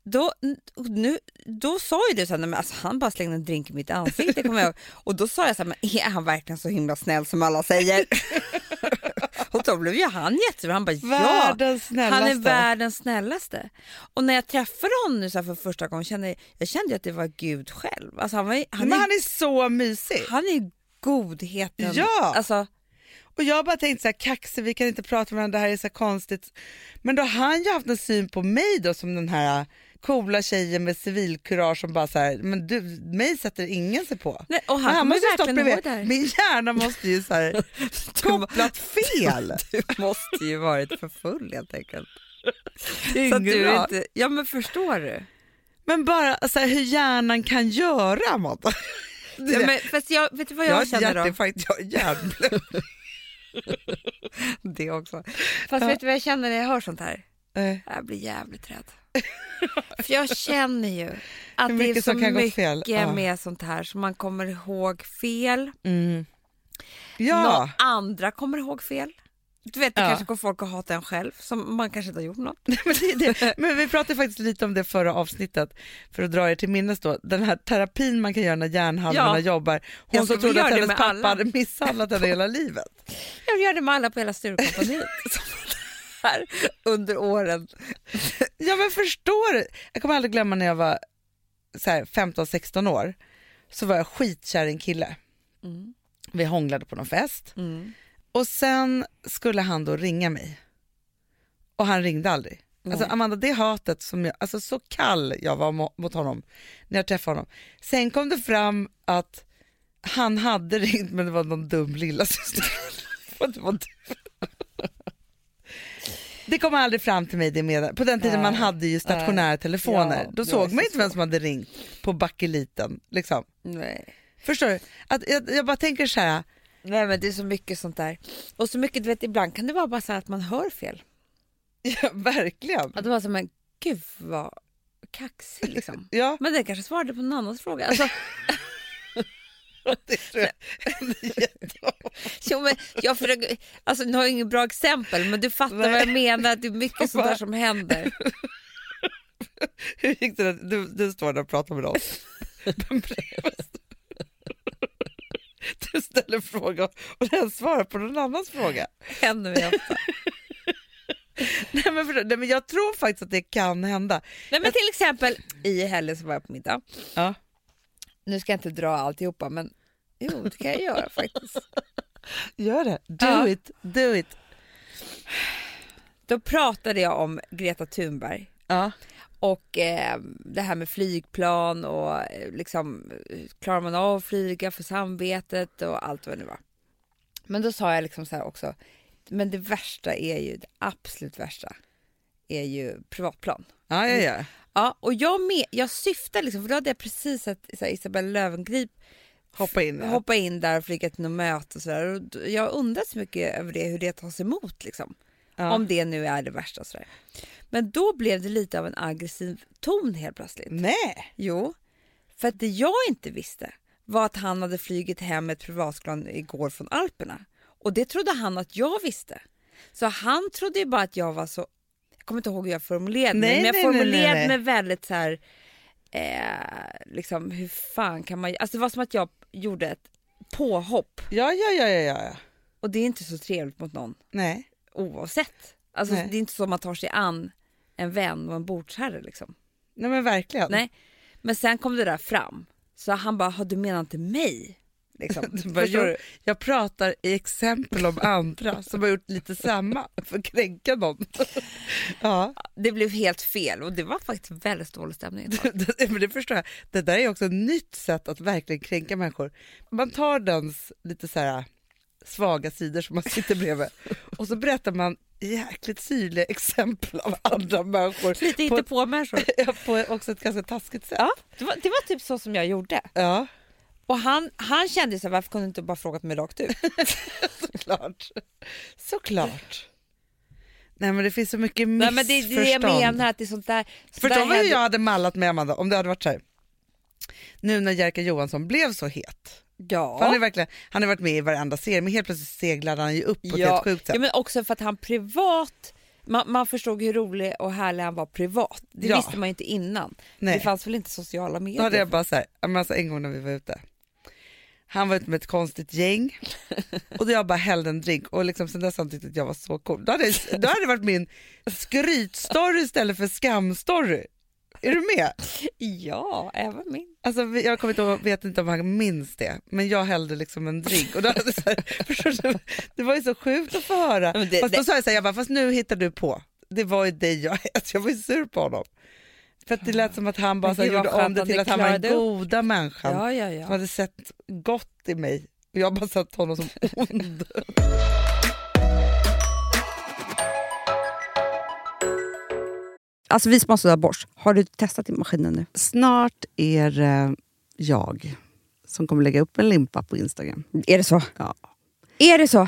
Speaker 2: Då, nu, då sa ju du så här, "Nej, men alltså, han bara slängde en drink i mitt ansikte kommer jag ihåg. Och då sa jag så här, men är han verkligen så himla snäll som alla säger? och då blev ju han jättebra. Han bara ja,
Speaker 1: Världens snällaste.
Speaker 2: han är världens snällaste. Och när jag träffade honom nu så här för första gången kände jag, jag kände att det var Gud själv. Alltså han, var, han,
Speaker 1: Men
Speaker 2: är,
Speaker 1: han är så mysig.
Speaker 2: han är godheten.
Speaker 1: Ja.
Speaker 2: Alltså,
Speaker 1: Och jag bara tänkte så här, kaxig, vi kan inte prata med varandra, det här är så konstigt. Men då har han ju haft en syn på mig då som den här coola tjejen med civilkurage som bara så här, men du, mig sätter ingen sig på.
Speaker 2: nej, och han,
Speaker 1: måste ju stått bredvid. Min hjärna måste ju så här, kopplat fel.
Speaker 2: Du måste ju varit för full helt enkelt. Så att du inte, ja men förstår du?
Speaker 1: Men bara så här, hur hjärnan kan göra Amanda.
Speaker 2: Ja, men, fast jag, vet du vad
Speaker 1: jag
Speaker 2: jag känner då?
Speaker 1: jag har hjärnblödning.
Speaker 2: Det också. Fast vet du vad jag känner när jag hör sånt här?
Speaker 1: Eh,
Speaker 2: Jag blir jävligt rädd. För jag känner ju att det är så mycket.
Speaker 1: Ja.
Speaker 2: med sånt här som man kommer ihåg fel.
Speaker 1: Mm. Ja,
Speaker 2: Någon andra kommer ihåg fel. Du vet, det
Speaker 1: Ja.
Speaker 2: kanske går folk att hata en själv som man kanske inte har gjort något.
Speaker 1: men, det det. men vi pratade faktiskt lite om det förra avsnittet för att dra er till minnes då. Den här terapin man kan göra när hjärnhalvorna
Speaker 2: Ja.
Speaker 1: jobbar. Hon
Speaker 2: Jag
Speaker 1: som trodde att
Speaker 2: göra
Speaker 1: hennes pappa
Speaker 2: alla.
Speaker 1: hade misshandlat henne hela livet.
Speaker 2: Jag gör det med alla på hela Sturecompagniet där under åren.
Speaker 1: Ja men förstår du? Jag kommer aldrig glömma när jag var så här 15-16 år så var jag skitkär i en kille.
Speaker 2: Mm.
Speaker 1: Vi hånglade på någon fest
Speaker 2: Mm.
Speaker 1: och sen skulle han då ringa mig. Och han ringde aldrig. Alltså
Speaker 2: Nej.
Speaker 1: Amanda, det hatet som jag, alltså så kall jag var mo- mot honom när jag träffade honom. Sen kom det fram att han hade ringt men det var någon dum lilla syster. Och det, var du. Det kom aldrig fram till mig det med, på den tiden man
Speaker 2: Nej.
Speaker 1: hade ju stationära telefoner.
Speaker 2: Ja,
Speaker 1: Då såg man inte vem som hade ringt på bakeliten. Liksom.
Speaker 2: Nej.
Speaker 1: Förstår du? Att, jag, jag bara tänker så här,
Speaker 2: Nej men det är så mycket sånt där. Och så mycket, du vet ibland kan det vara bara så att man hör fel.
Speaker 1: ja, verkligen.
Speaker 2: Att det var som en, gud vad kaxig liksom.
Speaker 1: Ja,
Speaker 2: Men den kanske svarade på någon annans fråga. Alltså,
Speaker 1: det tror jag.
Speaker 2: jo, men jag försöker, alltså, nu har jag inget bra exempel men du fattar vad jag menar. Det är mycket sånt där som händer.
Speaker 1: Hur gick det? där? Du, du står där och pratar med oss. Du ställer fråga och den svarar på någon annans fråga.
Speaker 2: händer mig ofta.
Speaker 1: Nej men, förstår, nej men jag tror faktiskt att det kan hända.
Speaker 2: Nej, men till exempel i helgen så var jag på middag.
Speaker 1: Ja.
Speaker 2: Nu ska jag inte dra alltihopa men jo det kan jag göra faktiskt.
Speaker 1: Gör det. Do
Speaker 2: Ja.
Speaker 1: it, do it.
Speaker 2: Då pratade jag om Greta Thunberg
Speaker 1: Ja.
Speaker 2: och eh, det här med flygplan och eh, liksom klarar man av att flyga för samvetet och allt vad det nu var. Men då sa jag liksom så här också, men det värsta är ju, det absolut värsta är ju privatplan.
Speaker 1: Ja, ja, ja.
Speaker 2: Ja, och jag, med, jag syftar liksom, för då hade jag precis sett så här, Isabella Löwengrip
Speaker 1: Hoppa in. Ja.
Speaker 2: hoppa in där och flyga till något möte och sådär. Jag undrar så mycket över det, hur det tas emot liksom.
Speaker 1: Ja.
Speaker 2: Om det nu är det värsta sådär. Men då blev det lite av en aggressiv ton helt plötsligt.
Speaker 1: Nej.
Speaker 2: Jo, för att det jag inte visste var att han hade flugit hem ett privatplan igår från Alperna. Och det trodde han att jag visste. Så han trodde ju bara att jag var så, kommer inte ihåg hur jag formulerade mig, men jag
Speaker 1: nej,
Speaker 2: formulerade
Speaker 1: nej, nej.
Speaker 2: mig väldigt så här, eh, liksom hur fan kan man, alltså det var som att jag gjorde ett påhopp.
Speaker 1: Ja, ja, ja, ja, ja.
Speaker 2: Och det är inte så trevligt mot någon
Speaker 1: Nej.
Speaker 2: oavsett. Alltså det är inte så man tar sig an en vän och en bordsherre liksom.
Speaker 1: Nej men verkligen.
Speaker 2: Nej, men sen kom det där fram. Så han bara, har du menar inte mig? Liksom.
Speaker 1: Bara, jag, jag pratar i exempel om andra som har gjort lite samma för att kränka någon. ja,
Speaker 2: Det blev helt fel och det var faktiskt väldigt dålig stämning.
Speaker 1: det, men det förstår jag. Det där är också ett nytt sätt att verkligen kränka människor. Man tar dens lite så här svaga sidor som man sitter bredvid och så berättar man jäkligt syrliga exempel av andra människor
Speaker 2: Lite
Speaker 1: på,
Speaker 2: inte på människor.
Speaker 1: ja, på också ett ganska taskigt sätt.
Speaker 2: Ja, det var, det var typ så som jag gjorde.
Speaker 1: Ja,
Speaker 2: Och han, han kände så här, varför kunde du inte bara frågat mig rakt ut?
Speaker 1: såklart. Såklart. Nej men det finns så mycket
Speaker 2: Nej,
Speaker 1: missförstånd.
Speaker 2: men det är det jag menar, att det är sånt där... sånt
Speaker 1: Förstå
Speaker 2: där
Speaker 1: jag hade mallat med Amanda om det hade varit så här. Nu när Jerka Johansson blev så het.
Speaker 2: Ja.
Speaker 1: För han, är verkligen, han har varit med i varenda serie men helt plötsligt seglade han ju upp på ett helt sjukt sätt.
Speaker 2: ja, men också för att han privat, man, man förstod hur rolig och härlig han var privat. Det
Speaker 1: Ja.
Speaker 2: visste man ju inte innan.
Speaker 1: Nej.
Speaker 2: Det fanns väl inte sociala medier?
Speaker 1: Då hade jag bara så här, ja, men alltså en gång när vi var ute. Han var ute med ett konstigt gäng och jag bara hällde en drink och liksom sen dess har han tyckt att jag var så cool. Då hade, då hade det varit min skrytstory istället för skamstory. Är du med?
Speaker 2: Ja, även min.
Speaker 1: Alltså, jag kommer inte vet inte om han minns det, men jag hällde liksom en drink. Och då hade så här, det var ju så sjukt att få höra.
Speaker 2: Det-
Speaker 1: fast då sa jag så här, jag bara, fast nu hittar du på. Det var ju dig jag alltså, Jag var ju sur på honom. För att det lät som att han bara så gjorde om det till att han var den
Speaker 2: klarade upp.
Speaker 1: goda människan
Speaker 2: Ja, ja,
Speaker 1: som
Speaker 2: ja.
Speaker 1: hade sett gott i mig. Och jag har bara sett honom som ond.
Speaker 3: Alltså vi som har sådär borst, har du testat i maskinen nu?
Speaker 6: Snart är det jag som kommer lägga upp en limpa på Instagram.
Speaker 3: Är det så?
Speaker 6: Ja.
Speaker 3: Är det så?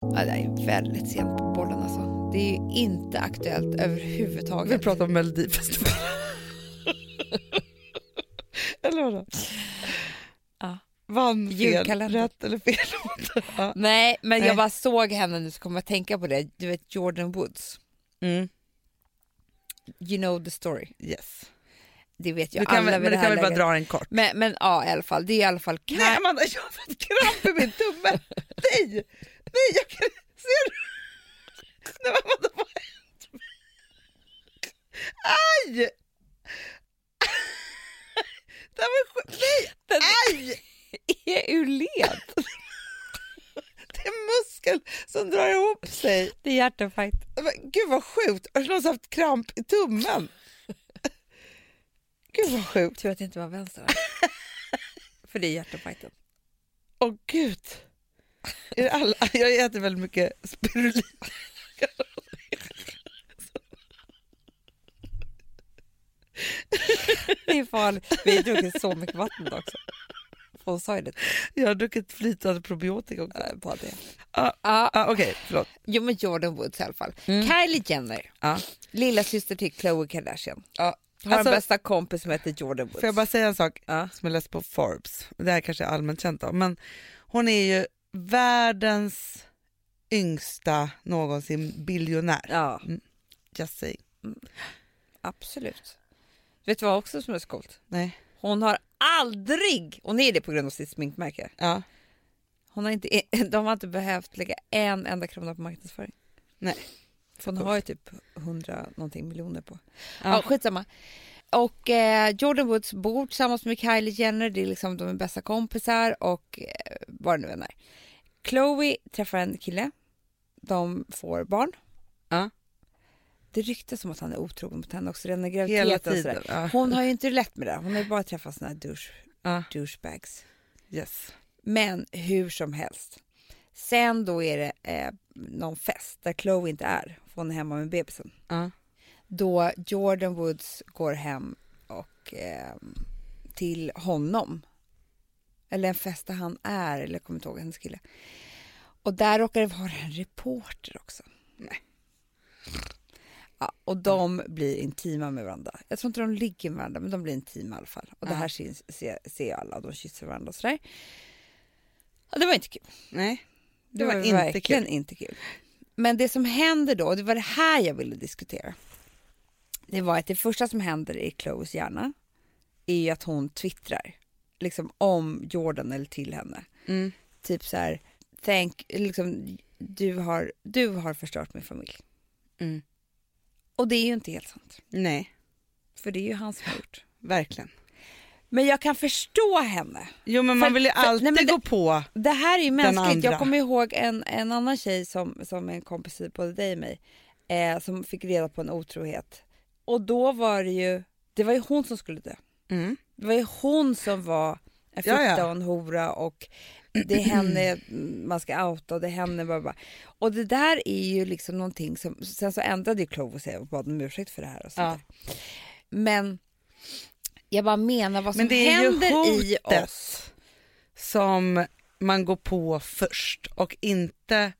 Speaker 2: Ja, det är väldigt sent på bollen alltså. Det är ju inte aktuellt överhuvudtaget.
Speaker 1: Vi pratar om Melodifestivalen. eller vadå?
Speaker 2: Ja.
Speaker 1: Vann fel, rätt eller fel låt? ja.
Speaker 2: Nej, men
Speaker 1: Nej.
Speaker 2: jag bara såg henne nu så kom jag att tänka på det. Du vet Jordan Woods.
Speaker 1: mm.
Speaker 2: You know the story.
Speaker 1: Yes.
Speaker 2: Det vet ju
Speaker 1: Du kan,
Speaker 2: alla
Speaker 1: väl- men du kan väl bara dra den kort?
Speaker 2: Men, men ja, i alla fall. Det är i alla fall
Speaker 1: Nej Amanda, jag har fått kramp i min tumme! Nej! Nej, jag kan... Ser du? Nej men vad har hänt? Aj! Det här var sjukt. Nej! Aj!
Speaker 2: är ur led.
Speaker 1: Det är en muskel som drar ihop sig.
Speaker 2: Det är hjärtinfarkt.
Speaker 1: Men, Gud vad sjukt! Har du någonsin haft kramp i tummen? Gud vad sjukt.
Speaker 2: Tur att det inte var vänster. För det är hjärtinfarkten.
Speaker 1: Åh gud. Är det alla? Jag äter väldigt mycket spirulina.
Speaker 2: Det är farligt. Vi har druckit så mycket vatten också. Hon sa ju det.
Speaker 1: Jag har druckit flytande probiotika också.
Speaker 2: Äh, Bara det.
Speaker 1: Ah,
Speaker 2: Ja,
Speaker 1: ah, Okej, förlåt.
Speaker 2: jo men Jordan Woods i alla fall.
Speaker 1: Mm.
Speaker 2: Kylie Jenner,
Speaker 1: Ja.
Speaker 2: lilla syster till Khloe Kardashian.
Speaker 1: Ja.
Speaker 2: Har
Speaker 1: Alltså,
Speaker 2: en bästa kompis som heter Jordan Woods.
Speaker 1: Får jag bara säga en sak
Speaker 2: Ja.
Speaker 1: som jag läste på Forbes? Det här kanske är allmänt känt då, men hon är ju världens yngsta någonsin biljonär.
Speaker 2: Ja,
Speaker 1: Just saying.
Speaker 2: absolut. Vet du vad också som är så coolt?
Speaker 1: Nej.
Speaker 2: Hon har aldrig, och är det på grund av sitt sminkmärke,
Speaker 1: Ja.
Speaker 2: hon har inte, de har inte behövt lägga en enda krona på marknadsföring.
Speaker 1: Nej.
Speaker 2: För hon har ju typ 100 någonting miljoner på. Ja,
Speaker 1: Ja.
Speaker 2: skitsamma. Och eh, Jordan Woods bor tillsammans med Kylie Jenner, det är liksom de är bästa kompisar och eh, vad det nu än är. Chloe träffar en kille, de får barn.
Speaker 1: Ja.
Speaker 2: Det ryktas som att han är otrogen mot henne också redan i graviditeten.
Speaker 1: Ja.
Speaker 2: Hon har ju inte lätt med det, hon har ju bara träffat såna här douche,
Speaker 1: Ja.
Speaker 2: douchebags.
Speaker 1: Yes.
Speaker 2: Men hur som helst. Sen då är det eh, någon fest där Chloe inte är, för hon är hemma med bebisen.
Speaker 1: Ja.
Speaker 2: Då Jordan Woods går hem och eh, till honom. Eller en fest där han är, eller jag kommer inte ihåg hennes kille. Och där råkar det vara en reporter också.
Speaker 1: Nej.
Speaker 2: Ja, och de blir intima med varandra. Jag tror inte de ligger med varandra, men de blir intima i alla fall. Och det här syns, ser, ser alla, de kysser varandra och sådär. Ja, det var inte kul.
Speaker 1: Nej.
Speaker 2: Det,
Speaker 1: Det
Speaker 2: var,
Speaker 1: var inte
Speaker 2: verkligen
Speaker 1: kul.
Speaker 2: inte kul. Men det som händer då, och det var det här jag ville diskutera. Det var att det första som händer i Chloes hjärna är att hon twittrar liksom om Jordan eller till henne.
Speaker 1: Mm.
Speaker 2: Typ så här, thank, liksom, du, har, du har förstört min familj.
Speaker 1: Mm.
Speaker 2: Och det är ju inte helt sant,
Speaker 1: Nej,
Speaker 2: för det är ju han som gjort.
Speaker 1: verkligen.
Speaker 2: Men jag kan förstå henne.
Speaker 1: Jo men
Speaker 2: För-
Speaker 1: man vill ju
Speaker 2: för-
Speaker 1: alltid
Speaker 2: nej, men det-
Speaker 1: gå på.
Speaker 2: Det här är ju mänskligt. Jag kommer ihåg en, en annan tjej som, som en kompis både dig och mig, eh, som fick reda på en otrohet. Och då var det ju, det var ju hon som skulle dö.
Speaker 1: Mm.
Speaker 2: Det var ju hon som var en
Speaker 1: Ja,
Speaker 2: fitta
Speaker 1: ja.
Speaker 2: och en hora och det är henne man ska outa och det är henne bara, bara. Och det där är ju liksom någonting som, sen så ändrade ju Chloe sig och bad om ursäkt för det här och sånt
Speaker 1: Ja.
Speaker 2: Men jag bara menar vad som
Speaker 1: Men det är ju
Speaker 2: händer i
Speaker 1: hotet.
Speaker 2: oss.
Speaker 1: som man går på först och inte,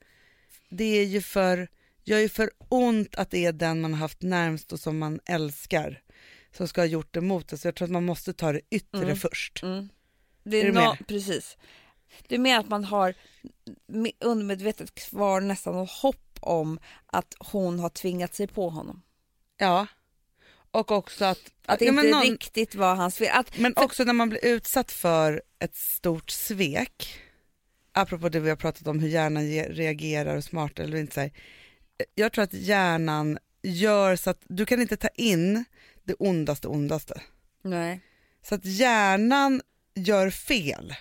Speaker 1: det är ju för, gör ju för ont att det är den man har haft närmst och som man älskar som ska ha gjort det mot det. Så jag tror att man måste ta det yttre
Speaker 2: Mm.
Speaker 1: först.
Speaker 2: Mm. Det är,
Speaker 1: Är du med?
Speaker 2: precis. Du menar att man har me- undermedvetet kvar nästan något hopp om att hon har tvingat sig på honom?
Speaker 1: Ja. Och också att,
Speaker 2: Att det
Speaker 1: ja,
Speaker 2: inte
Speaker 1: någon,
Speaker 2: riktigt var hans fel. Att,
Speaker 1: men
Speaker 2: för-
Speaker 1: också när man blir utsatt för ett stort svek, apropå det vi har pratat om hur hjärnan ge- reagerar och smart eller inte. Så här, jag tror att hjärnan gör så att du kan inte ta in det ondaste ondaste.
Speaker 2: nej.
Speaker 1: Så att hjärnan gör fel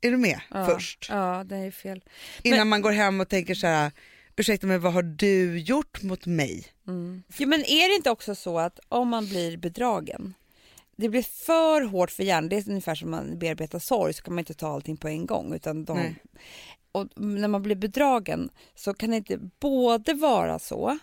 Speaker 1: Är du med
Speaker 2: Ja.
Speaker 1: först?
Speaker 2: Ja, det är fel.
Speaker 1: Innan man går hem och tänker så här, ursäkta mig vad har du gjort mot mig?
Speaker 2: Jo, men är det inte också så att om man blir bedragen, det blir för hårt för hjärnan, det är ungefär som man bearbetar sorg så kan man inte ta allting på en gång. Utan de. Och när man blir bedragen så kan det inte både vara så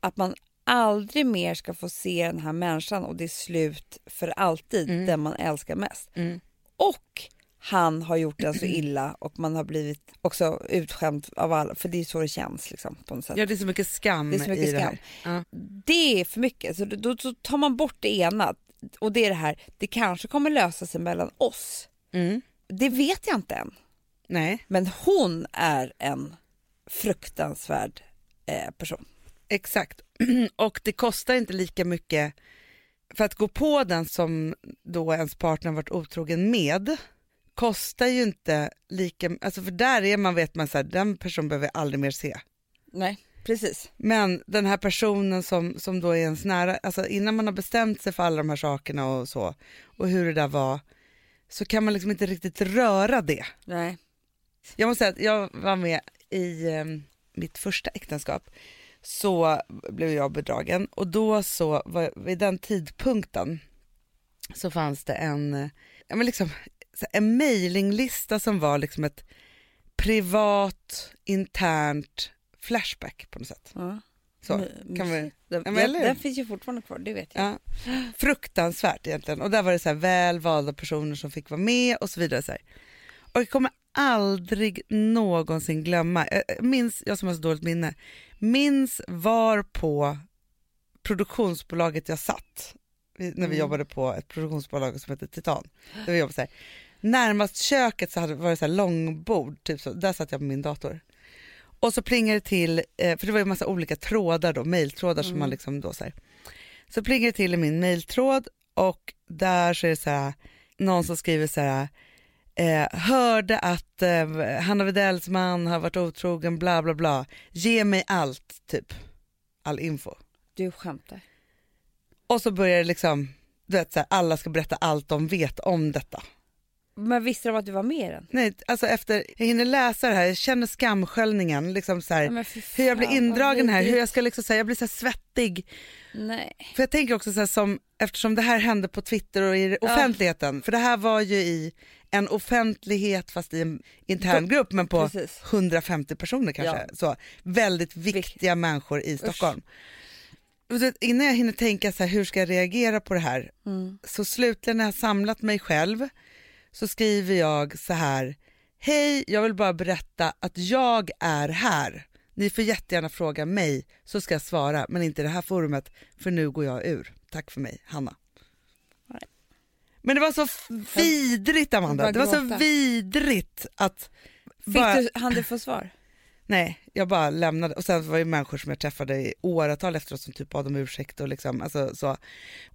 Speaker 2: att man aldrig mer ska få se den här människan och det är slut för alltid,
Speaker 1: Mm.
Speaker 2: den man älskar mest.
Speaker 1: Mm.
Speaker 2: Och han har gjort den så illa och man har blivit också utskämd av alla, för det är så det känns liksom på något sätt.
Speaker 1: Ja det är så mycket skam
Speaker 2: Det är så mycket
Speaker 1: i det
Speaker 2: skam.
Speaker 1: här. Ja.
Speaker 2: Det är för mycket, så då, då tar man bort det ena och det är det här, det kanske kommer lösa sig mellan oss.
Speaker 1: Mm.
Speaker 2: Det vet jag inte än.
Speaker 1: Nej,
Speaker 2: Men hon är en fruktansvärd eh, person.
Speaker 1: exakt. och det kostar inte lika mycket för att gå på den som då ens partner varit otrogen med kostar ju inte lika, alltså för där är man vet man så här, den personen behöver jag aldrig mer se.
Speaker 2: Nej, precis.
Speaker 1: Men den här personen som, som då är ens nära, alltså innan man har bestämt sig för alla de här sakerna och så och hur det där var så kan man liksom inte riktigt röra det.
Speaker 2: Nej.
Speaker 1: Jag måste säga att jag var med i eh, mitt första äktenskap så blev jag bedragen och då så, var, vid den tidpunkten så fanns det en, ja, men liksom, en mailinglista som var liksom ett privat, internt flashback på något sätt.
Speaker 2: Ja.
Speaker 1: Så,
Speaker 2: My-
Speaker 1: kan vi,
Speaker 2: Den,
Speaker 1: Ja, men
Speaker 2: den finns ju fortfarande kvar, det vet jag.
Speaker 1: ja, fruktansvärt egentligen. Och där var det så här väl valda personer som fick vara med och så vidare. Så här. Och jag kommer aldrig någonsin glömma, jag jag minns, jag som har så dåligt minne, minns var på produktionsbolaget jag satt när vi
Speaker 2: Mm.
Speaker 1: jobbade på ett produktionsbolag som heter Titan. Där vi jobbade så här. Närmast köket så hade, var det så här långbord, typ så, där satt jag på min dator. Och så plingade det till, eh, för det var ju massa olika trådar då, mejltrådar som
Speaker 2: Mm.
Speaker 1: man liksom då så här. Så plingar det till i min mejltråd och där så är det så här, någon som skriver så här, eh, hörde att eh, Hanna Widells man har varit otrogen, bla bla bla, ge mig allt, typ, all info.
Speaker 2: Du skämtar.
Speaker 1: Och så börjar det liksom, du vet så här, alla ska berätta allt de vet om detta.
Speaker 2: Men visste de att du var med i den?
Speaker 1: Nej, alltså efter, jag hinner läsa det här, jag känner skamsköljningen, liksom så här,
Speaker 2: Ja, fy
Speaker 1: hur jag blir
Speaker 2: fan,
Speaker 1: indragen här, hur jag ska liksom säga, jag blir så svettig.
Speaker 2: Nej.
Speaker 1: För jag tänker också så som, eftersom det här hände på Twitter och i offentligheten, för det här var ju i en offentlighet fast i en intern grupp men på
Speaker 2: Precis.
Speaker 1: 150 personer kanske. Så, väldigt viktiga människor i Stockholm. Så, innan jag hinner tänka så här, hur ska jag reagera på det här,
Speaker 2: Mm.
Speaker 1: så slutligen när jag samlat mig själv så skriver jag så här, hej jag vill bara berätta att jag är här. Ni får jättegärna fråga mig så ska jag svara men inte i det här forumet för nu går jag ur. Tack för mig, Hanna. Men det var så vidrigt Amanda, det var så vidrigt att
Speaker 2: Fick
Speaker 1: bara,
Speaker 2: du, hann du få svar?
Speaker 1: nej jag bara lämnade och sen var det människor som jag träffade i åratal efteråt som typ bad om ursäkt och liksom alltså så.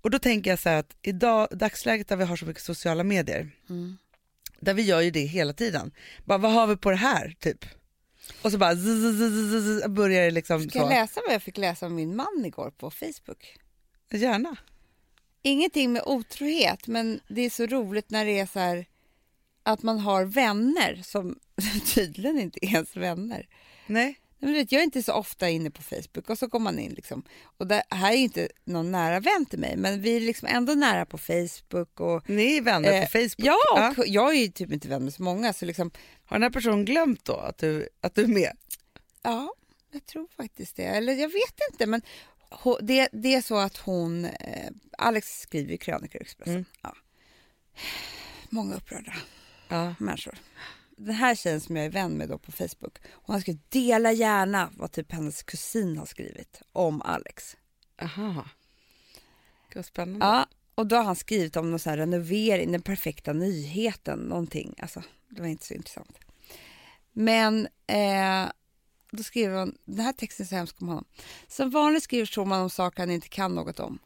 Speaker 1: Och då tänker jag så här att idag, dagsläget där vi har så mycket sociala medier,
Speaker 2: Mm.
Speaker 1: där vi gör ju det hela tiden. Bara, vad har vi på det här typ? Och så bara zzz, zzz, zzz, börjar det liksom
Speaker 2: Ska jag
Speaker 1: så.
Speaker 2: läsa vad jag fick läsa om min man igår på Facebook?
Speaker 1: Gärna.
Speaker 2: Ingenting med otrohet, men det är så roligt när det är så här att man har vänner som tydligen inte är ens vänner.
Speaker 1: Nej.
Speaker 2: Men vet, jag är inte så ofta inne på Facebook och så går man in liksom. Och det här är ju inte någon nära vän till mig, men vi är liksom ändå nära på Facebook och
Speaker 1: Ni är vänner
Speaker 2: Eh,
Speaker 1: på Facebook.
Speaker 2: ja, och jag är ju typ inte vän med så många så liksom
Speaker 1: Har den här personen glömt då att du, att du är med?
Speaker 2: Ja, jag tror faktiskt det. Eller jag vet inte, men det, det är så att hon... Eh, Alex skriver i krönikor i Expressen.
Speaker 1: Mm.
Speaker 2: Ja. Många upprörda
Speaker 1: Ja.
Speaker 2: människor. Den här tjejen som jag är vän med då på Facebook, hon har skrivit dela gärna vad typ hennes kusin har skrivit om Alex.
Speaker 1: Aha. Gud spännande.
Speaker 2: Ja, och då har han skrivit om någon sån här renovering, den perfekta nyheten, någonting. Alltså, det var inte så intressant. Men eh, då skriver hon, den här texten är så hemsk om honom. Som vanligt skriver Schumann om saker han inte kan något om.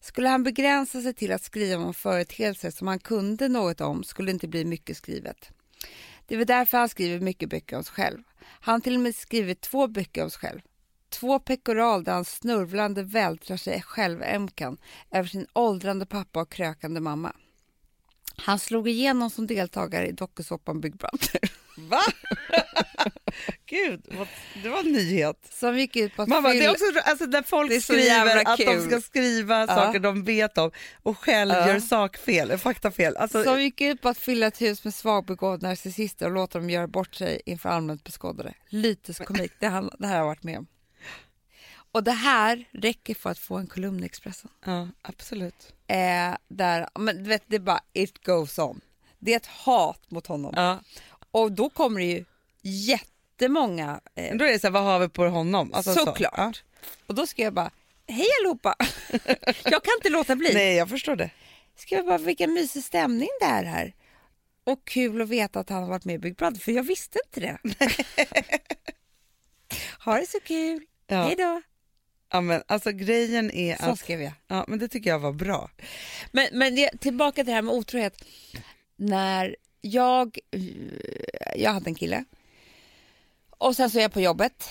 Speaker 2: Skulle han begränsa sig till att skriva om företeelser som han kunde något om skulle det inte bli mycket skrivet. Det är därför han skriver mycket böcker om sig själv. Han har till och med skrivit två böcker om sig själv. Två pekoral där han snurvlande vältrar sig självömkan över sin åldrande pappa och krökande mamma. Han slog igenom som deltagare i dokusåpan Big Brother.
Speaker 1: Va? Gud, vad, det var en nyhet.
Speaker 2: Som gick ut på att
Speaker 1: Man bara, det
Speaker 2: fylla-
Speaker 1: är också alltså, när folk skriver att de
Speaker 2: kul.
Speaker 1: ska skriva
Speaker 2: Ja.
Speaker 1: saker de vet om och själv
Speaker 2: Ja.
Speaker 1: gör sakfel, faktafel. Alltså,
Speaker 2: som gick ut på att fylla ett hus med svagbegåvade narcissister och låta dem göra bort sig inför allmänt beskådare. Lyteskomik, det, han, det här har jag varit med om. Och det här räcker för att få en kolumn i Expressen.
Speaker 1: ja, absolut.
Speaker 2: Eh, där, men du vet, det är bara it goes on. Det är ett hat mot honom.
Speaker 1: Ja.
Speaker 2: Och då kommer det ju jättemånga eh,
Speaker 1: Då är det så här, vad har vi på honom? Alltså, så.
Speaker 2: Såklart.
Speaker 1: Ja.
Speaker 2: Och då ska jag bara, hej allihopa! jag kan inte låta bli.
Speaker 1: Nej, jag förstår det.
Speaker 2: Ska jag bara, vilken mysig stämning det är här. Och kul att veta att han har varit med i Big Brother, för jag visste inte det. ha det så kul,
Speaker 1: Ja.
Speaker 2: hej då.
Speaker 1: Ja, men, alltså, grejen är
Speaker 2: Så
Speaker 1: att,
Speaker 2: skrev jag.
Speaker 1: ja, men det tycker jag var bra.
Speaker 2: Men, men det, tillbaka till det här med otrohet. När jag, jag hade en kille och sen så är jag på jobbet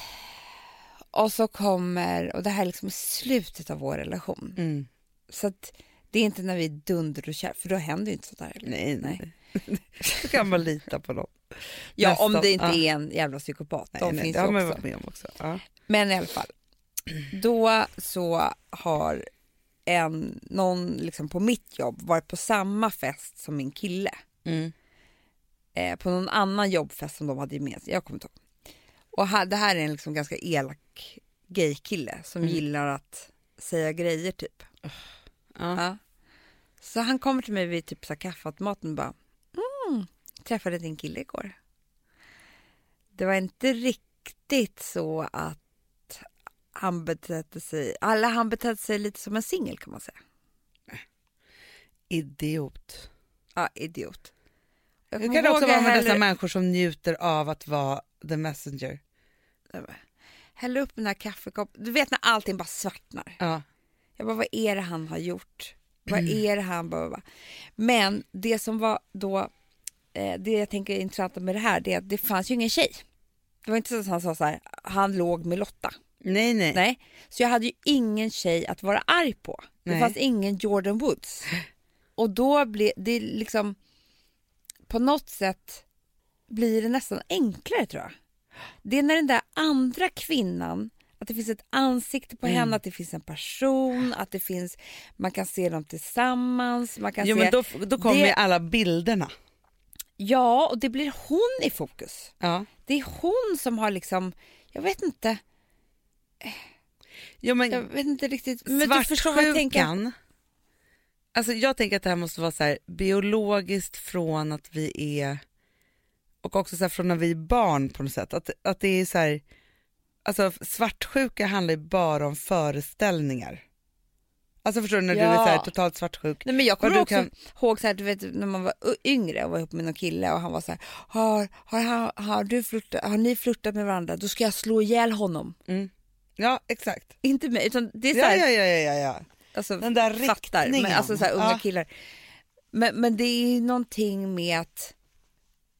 Speaker 2: och så kommer, och det här är liksom slutet av vår relation.
Speaker 1: Mm.
Speaker 2: Så att det är inte när vi är dunder och kär, för då händer ju inte sånt heller.
Speaker 1: Nej, nej. Då kan man lita på dem.
Speaker 2: Ja,
Speaker 1: Nästan,
Speaker 2: om det inte
Speaker 1: ja.
Speaker 2: är en jävla psykopat.
Speaker 1: Nej,
Speaker 2: De
Speaker 1: nej,
Speaker 2: finns
Speaker 1: det har man varit med om också. Ja.
Speaker 2: Men i alla fall, då så har en, någon liksom på mitt jobb varit på samma fest som min kille.
Speaker 1: Mm.
Speaker 2: Eh, på någon annan jobbfest som de hade gemensamt. Jag kommer inte ihåg. Och här, det här är en liksom ganska elak gaykille som
Speaker 1: Mm.
Speaker 2: gillar att säga grejer typ.
Speaker 1: Ja.
Speaker 2: Ja. Så han kommer till mig vid typ så kaffeautomaten och bara mm, träffade din kille igår. Det var inte riktigt så att han betedde sig, alla han betedde sig lite som en singel kan man säga.
Speaker 1: Idiot.
Speaker 2: Ja, idiot. Jag kommer
Speaker 1: kan också vara
Speaker 2: jag
Speaker 1: med dessa
Speaker 2: häller-
Speaker 1: människor som njuter av att vara the messenger.
Speaker 2: Häller upp den här kaffekoppen. Du vet när allting bara svartnar.
Speaker 1: Ja.
Speaker 2: Jag bara, vad är det han har gjort? Vad
Speaker 1: Mm.
Speaker 2: är det han behöver? Men det som var då, eh, det jag tänker är intressant med det här, det är att det fanns ju ingen tjej. Det var inte så att han sa så här, han låg med Lotta.
Speaker 1: Nej, nej.
Speaker 2: Nej, så jag hade ju ingen tjej att vara arg på. Det
Speaker 1: Nej.
Speaker 2: fanns ingen Jordan Woods. Och då blir det liksom, på något sätt blir det nästan enklare tror jag. Det är när den där andra kvinnan, att det finns ett ansikte på
Speaker 1: Mm.
Speaker 2: henne, att det finns en person, att det finns, man kan se dem tillsammans, man kan
Speaker 1: Jo,
Speaker 2: se,
Speaker 1: men då, då kommer
Speaker 2: det-
Speaker 1: alla bilderna.
Speaker 2: ja och det blir hon i fokus.
Speaker 1: Ja.
Speaker 2: Det är hon som har liksom, jag vet inte,
Speaker 1: Jo, men
Speaker 2: jag vet inte riktigt, men du förstår vad jag tänker.
Speaker 1: Alltså jag tänker att det här måste vara så här biologiskt från att vi är och också så från när vi är barn på något sätt. Att, att det är så här, alltså svartsjuka handlar ju bara om föreställningar. Alltså förstår du när du är
Speaker 2: Ja.
Speaker 1: så här totalt svartsjuk.
Speaker 2: Nej, men jag kommer också
Speaker 1: kan-
Speaker 2: ihåg så här, du vet, när man var yngre och var ihop med någon kille och han var så här, har, har, har, har, du flirtat, har ni flirtat med varandra, då ska jag slå ihjäl honom.
Speaker 1: Ja exakt.
Speaker 2: Inte mig, utan det är så
Speaker 1: Ja,
Speaker 2: här,
Speaker 1: ja, ja, ja, ja, ja.
Speaker 2: Alltså,
Speaker 1: Den där
Speaker 2: fattar, men,
Speaker 1: riktningen.
Speaker 2: alltså så här, unga
Speaker 1: Ja.
Speaker 2: killar. Men, men det är ju någonting med att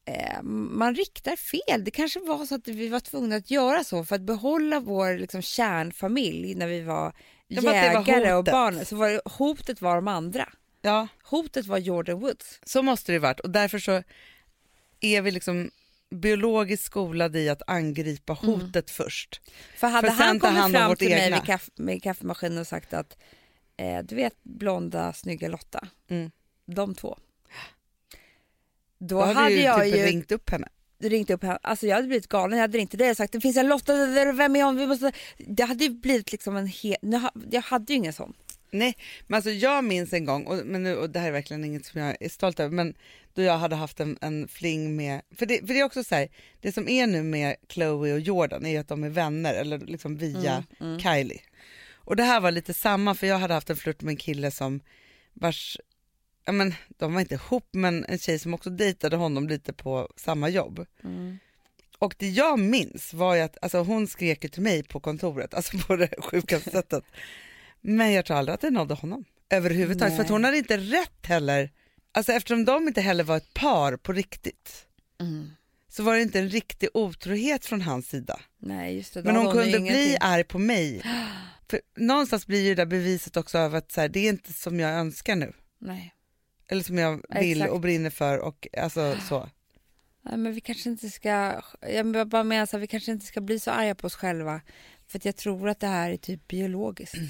Speaker 2: eh, man riktar fel. Det kanske var så att vi var tvungna att göra så för att behålla vår liksom, kärnfamilj när vi var
Speaker 1: Ja, men att det var
Speaker 2: jägare och barn. Så var det, hotet var de andra.
Speaker 1: ja.
Speaker 2: Hotet var Jordan Woods.
Speaker 1: Så måste det varit och därför så är vi liksom biologiskt skolade i att angripa hotet först.
Speaker 2: För hade
Speaker 1: För
Speaker 2: han kommit fram till mig
Speaker 1: egna.
Speaker 2: vid kaff, med kaffemaskinen och sagt att eh, du vet blonda snygga Lotta,
Speaker 1: Mm.
Speaker 2: de två. Då,
Speaker 1: Då hade,
Speaker 2: hade jag
Speaker 1: typ
Speaker 2: ju
Speaker 1: ringt upp henne.
Speaker 2: ringt upp henne, alltså jag hade blivit galen, jag hade ringt till dig och sagt det finns en Lotta där, vem är hon? Vi måste... Det hade ju blivit liksom en hel, jag hade ju ingen sån.
Speaker 1: Nej, men alltså jag minns en gång, och, men nu, och det här är verkligen inget som jag är stolt över, men då jag hade haft en, en fling med, för det, för det är också så här, det som är nu med Chloe och Jordan är ju att de är vänner, eller liksom via
Speaker 2: Mm,
Speaker 1: Kylie. Och det här var lite samma, för jag hade haft en flört med en kille som vars, ja men de var inte ihop, men en tjej som också dejtade honom lite på samma jobb.
Speaker 2: Mm.
Speaker 1: Och det jag minns var ju att alltså, hon skrek ju till mig på kontoret, alltså på det sjukaste sättet. Men jag tror aldrig att det nådde honom överhuvudtaget, för att
Speaker 2: Nej.
Speaker 1: hon hade inte rätt heller. Alltså eftersom de inte heller var ett par på riktigt
Speaker 2: Mm.
Speaker 1: så var det inte en riktig otrohet från hans sida.
Speaker 2: Nej just det, då
Speaker 1: Men hon
Speaker 2: ju
Speaker 1: kunde bli arg på mig. För någonstans blir ju det där beviset också av att så här, det är inte som jag önskar nu.
Speaker 2: Nej.
Speaker 1: eller som jag vill
Speaker 2: Exakt.
Speaker 1: och brinner för och alltså så.
Speaker 2: Nej, men vi kanske inte ska, jag bara menar så här, vi kanske inte ska bli så arga på oss själva. För att jag tror att det här är typ biologiskt.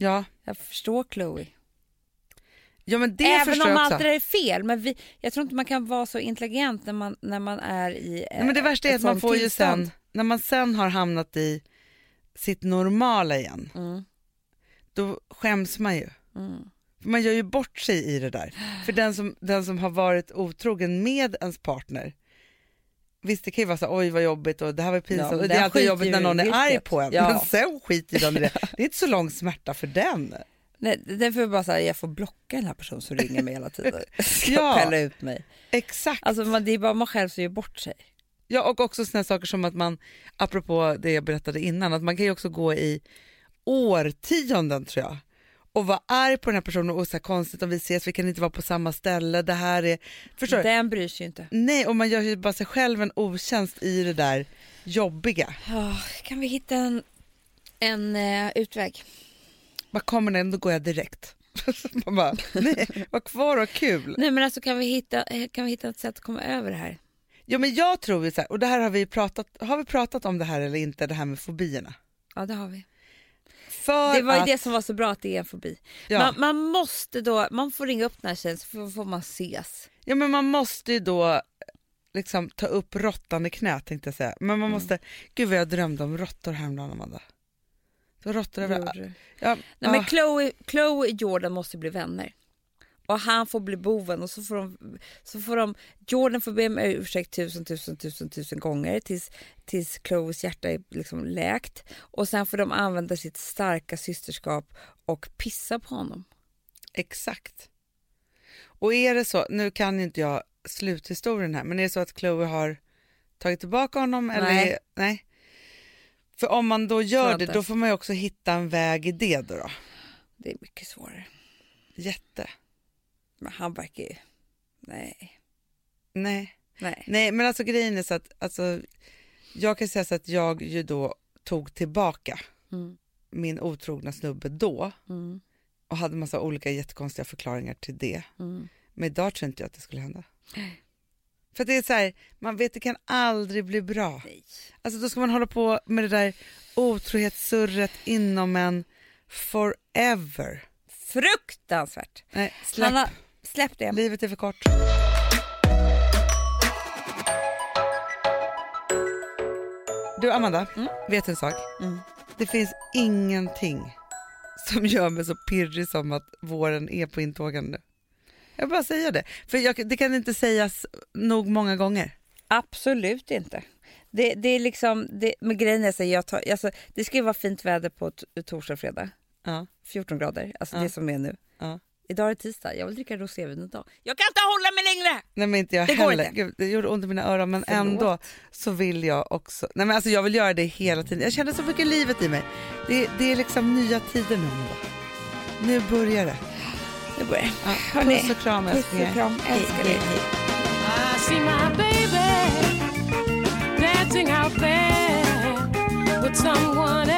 Speaker 1: Ja,
Speaker 2: Jag förstår Chloe.
Speaker 1: ja men det
Speaker 2: Även om allt det där är fel. Men vi, jag tror inte man kan vara så intelligent när man, när man är i eh,
Speaker 1: Nej, men det värsta är att man får ju
Speaker 2: tillstånd.
Speaker 1: sen, när man sen har hamnat i sitt normala igen,
Speaker 2: Mm,
Speaker 1: då skäms man ju.
Speaker 2: mm.
Speaker 1: För Man gör ju bort sig i det där. För den som, den som har varit otrogen med ens partner, visst det kan ju vara så oj vad jobbigt och det här var pinsamt. och det är alltid jobbigt när någon är arg på en.
Speaker 2: Ja.
Speaker 1: Men sen skiter den i det. Det är inte så lång smärta för den.
Speaker 2: Nej, därför bara så här, jag får blocka den här personen som ringer mig hela tiden. Ska
Speaker 1: Ja.
Speaker 2: skälla ut mig.
Speaker 1: Exakt.
Speaker 2: Alltså man, det är bara man själv som gör bort sig.
Speaker 1: Ja och också såna saker som att man, apropå det jag berättade innan, att man kan ju också gå i årtionden tror jag och vara arg på den här personen och så här konstigt om vi ses, vi kan inte vara på samma ställe, det här är, förstår?
Speaker 2: Den bryr sig ju inte.
Speaker 1: Nej och man gör ju bara sig själv en otjänst i det där jobbiga.
Speaker 2: Ja, kan vi hitta en, en eh, utväg?
Speaker 1: Vad kommer den, då går jag direkt. man bara, nej, var kvar och kul.
Speaker 2: Nej men alltså kan vi hitta, eh, kan vi hitta ett sätt att komma över det här?
Speaker 1: Ja men jag tror ju så här, och det här har vi pratat, har vi pratat om det här eller inte, det här med fobierna?
Speaker 2: Ja det har vi.
Speaker 1: För
Speaker 2: Det var ju
Speaker 1: att,
Speaker 2: det som var så bra att det är en fobi.
Speaker 1: ja.
Speaker 2: Man, man måste då, man får ringa upp den här tjejen så får, man ses.
Speaker 1: Ja men man måste ju då liksom ta upp råttan i knät tänkte jag säga. Men
Speaker 2: Mm.
Speaker 1: man måste, gud vad jag drömde om råttor häromdagen Amanda. Det var råttor över...
Speaker 2: Gjorde du?
Speaker 1: Ja,
Speaker 2: Nej, men
Speaker 1: ah,
Speaker 2: Chloe, Chloe och Jordan måste bli vänner. Och han får bli boven och så får de, så får de Jordan får be om ursäkt tusen, tusen, tusen, tusen gånger tills, tills Chloes hjärta är liksom läkt. Och sen får de använda sitt starka systerskap och pissa på honom.
Speaker 1: exakt. Och är det så, nu kan inte jag sluthistorien här, men är det så att Chloe har tagit tillbaka honom eller?
Speaker 2: Nej.
Speaker 1: Nej. För om man då gör det, då får man ju också hitta en väg i det då. då.
Speaker 2: Det är mycket svårare.
Speaker 1: Jätte.
Speaker 2: Men han verkar ju... Nej.
Speaker 1: Nej.
Speaker 2: Nej.
Speaker 1: Nej men alltså grejen är så att, alltså, jag kan säga så att jag ju då tog tillbaka
Speaker 2: Mm.
Speaker 1: min otrogna snubbe då
Speaker 2: Mm.
Speaker 1: och hade massa olika jättekonstiga förklaringar till det.
Speaker 2: Mm.
Speaker 1: Men idag tror inte jag att det skulle hända. För det är så här, man vet det kan aldrig bli bra.
Speaker 2: Nej.
Speaker 1: Alltså då ska man hålla på med det där otrohetssurret inom en forever.
Speaker 2: Fruktansvärt.
Speaker 1: Nej, släpp.
Speaker 2: Han har, släpp det.
Speaker 1: Livet är för kort. Du Amanda,
Speaker 2: Mm.
Speaker 1: vet du en sak?
Speaker 2: Mm.
Speaker 1: Det finns ingenting som gör mig så pirrig som att våren är på intågande. Jag bara säga det, för jag, det kan inte sägas nog många gånger.
Speaker 2: Absolut inte. Det, det är liksom, det, men grejen är så jag tar, alltså, det ska ju vara fint väder på torsdag och fredag.
Speaker 1: Ja.
Speaker 2: 14 grader, alltså
Speaker 1: Ja.
Speaker 2: det som är nu.
Speaker 1: Ja.
Speaker 2: Idag är det tisdag, jag vill dricka rosévin idag. Jag kan inte hålla mig längre!
Speaker 1: Nej men inte jag
Speaker 2: Det går
Speaker 1: heller.
Speaker 2: inte.
Speaker 1: Gud, det gjorde ont i mina öron men
Speaker 2: Förlåt.
Speaker 1: ändå så vill jag också. Nej men alltså jag vill göra det hela tiden. Jag känner så mycket livet i mig. Det, det är liksom nya tider nu. Nu börjar det.
Speaker 2: Nu börjar det.
Speaker 1: Ja,
Speaker 2: Hörni,
Speaker 1: puss och kram
Speaker 2: Puss
Speaker 1: älsklingar.
Speaker 2: och kram, älskar dig.
Speaker 7: I see my baby dancing out there with someone else.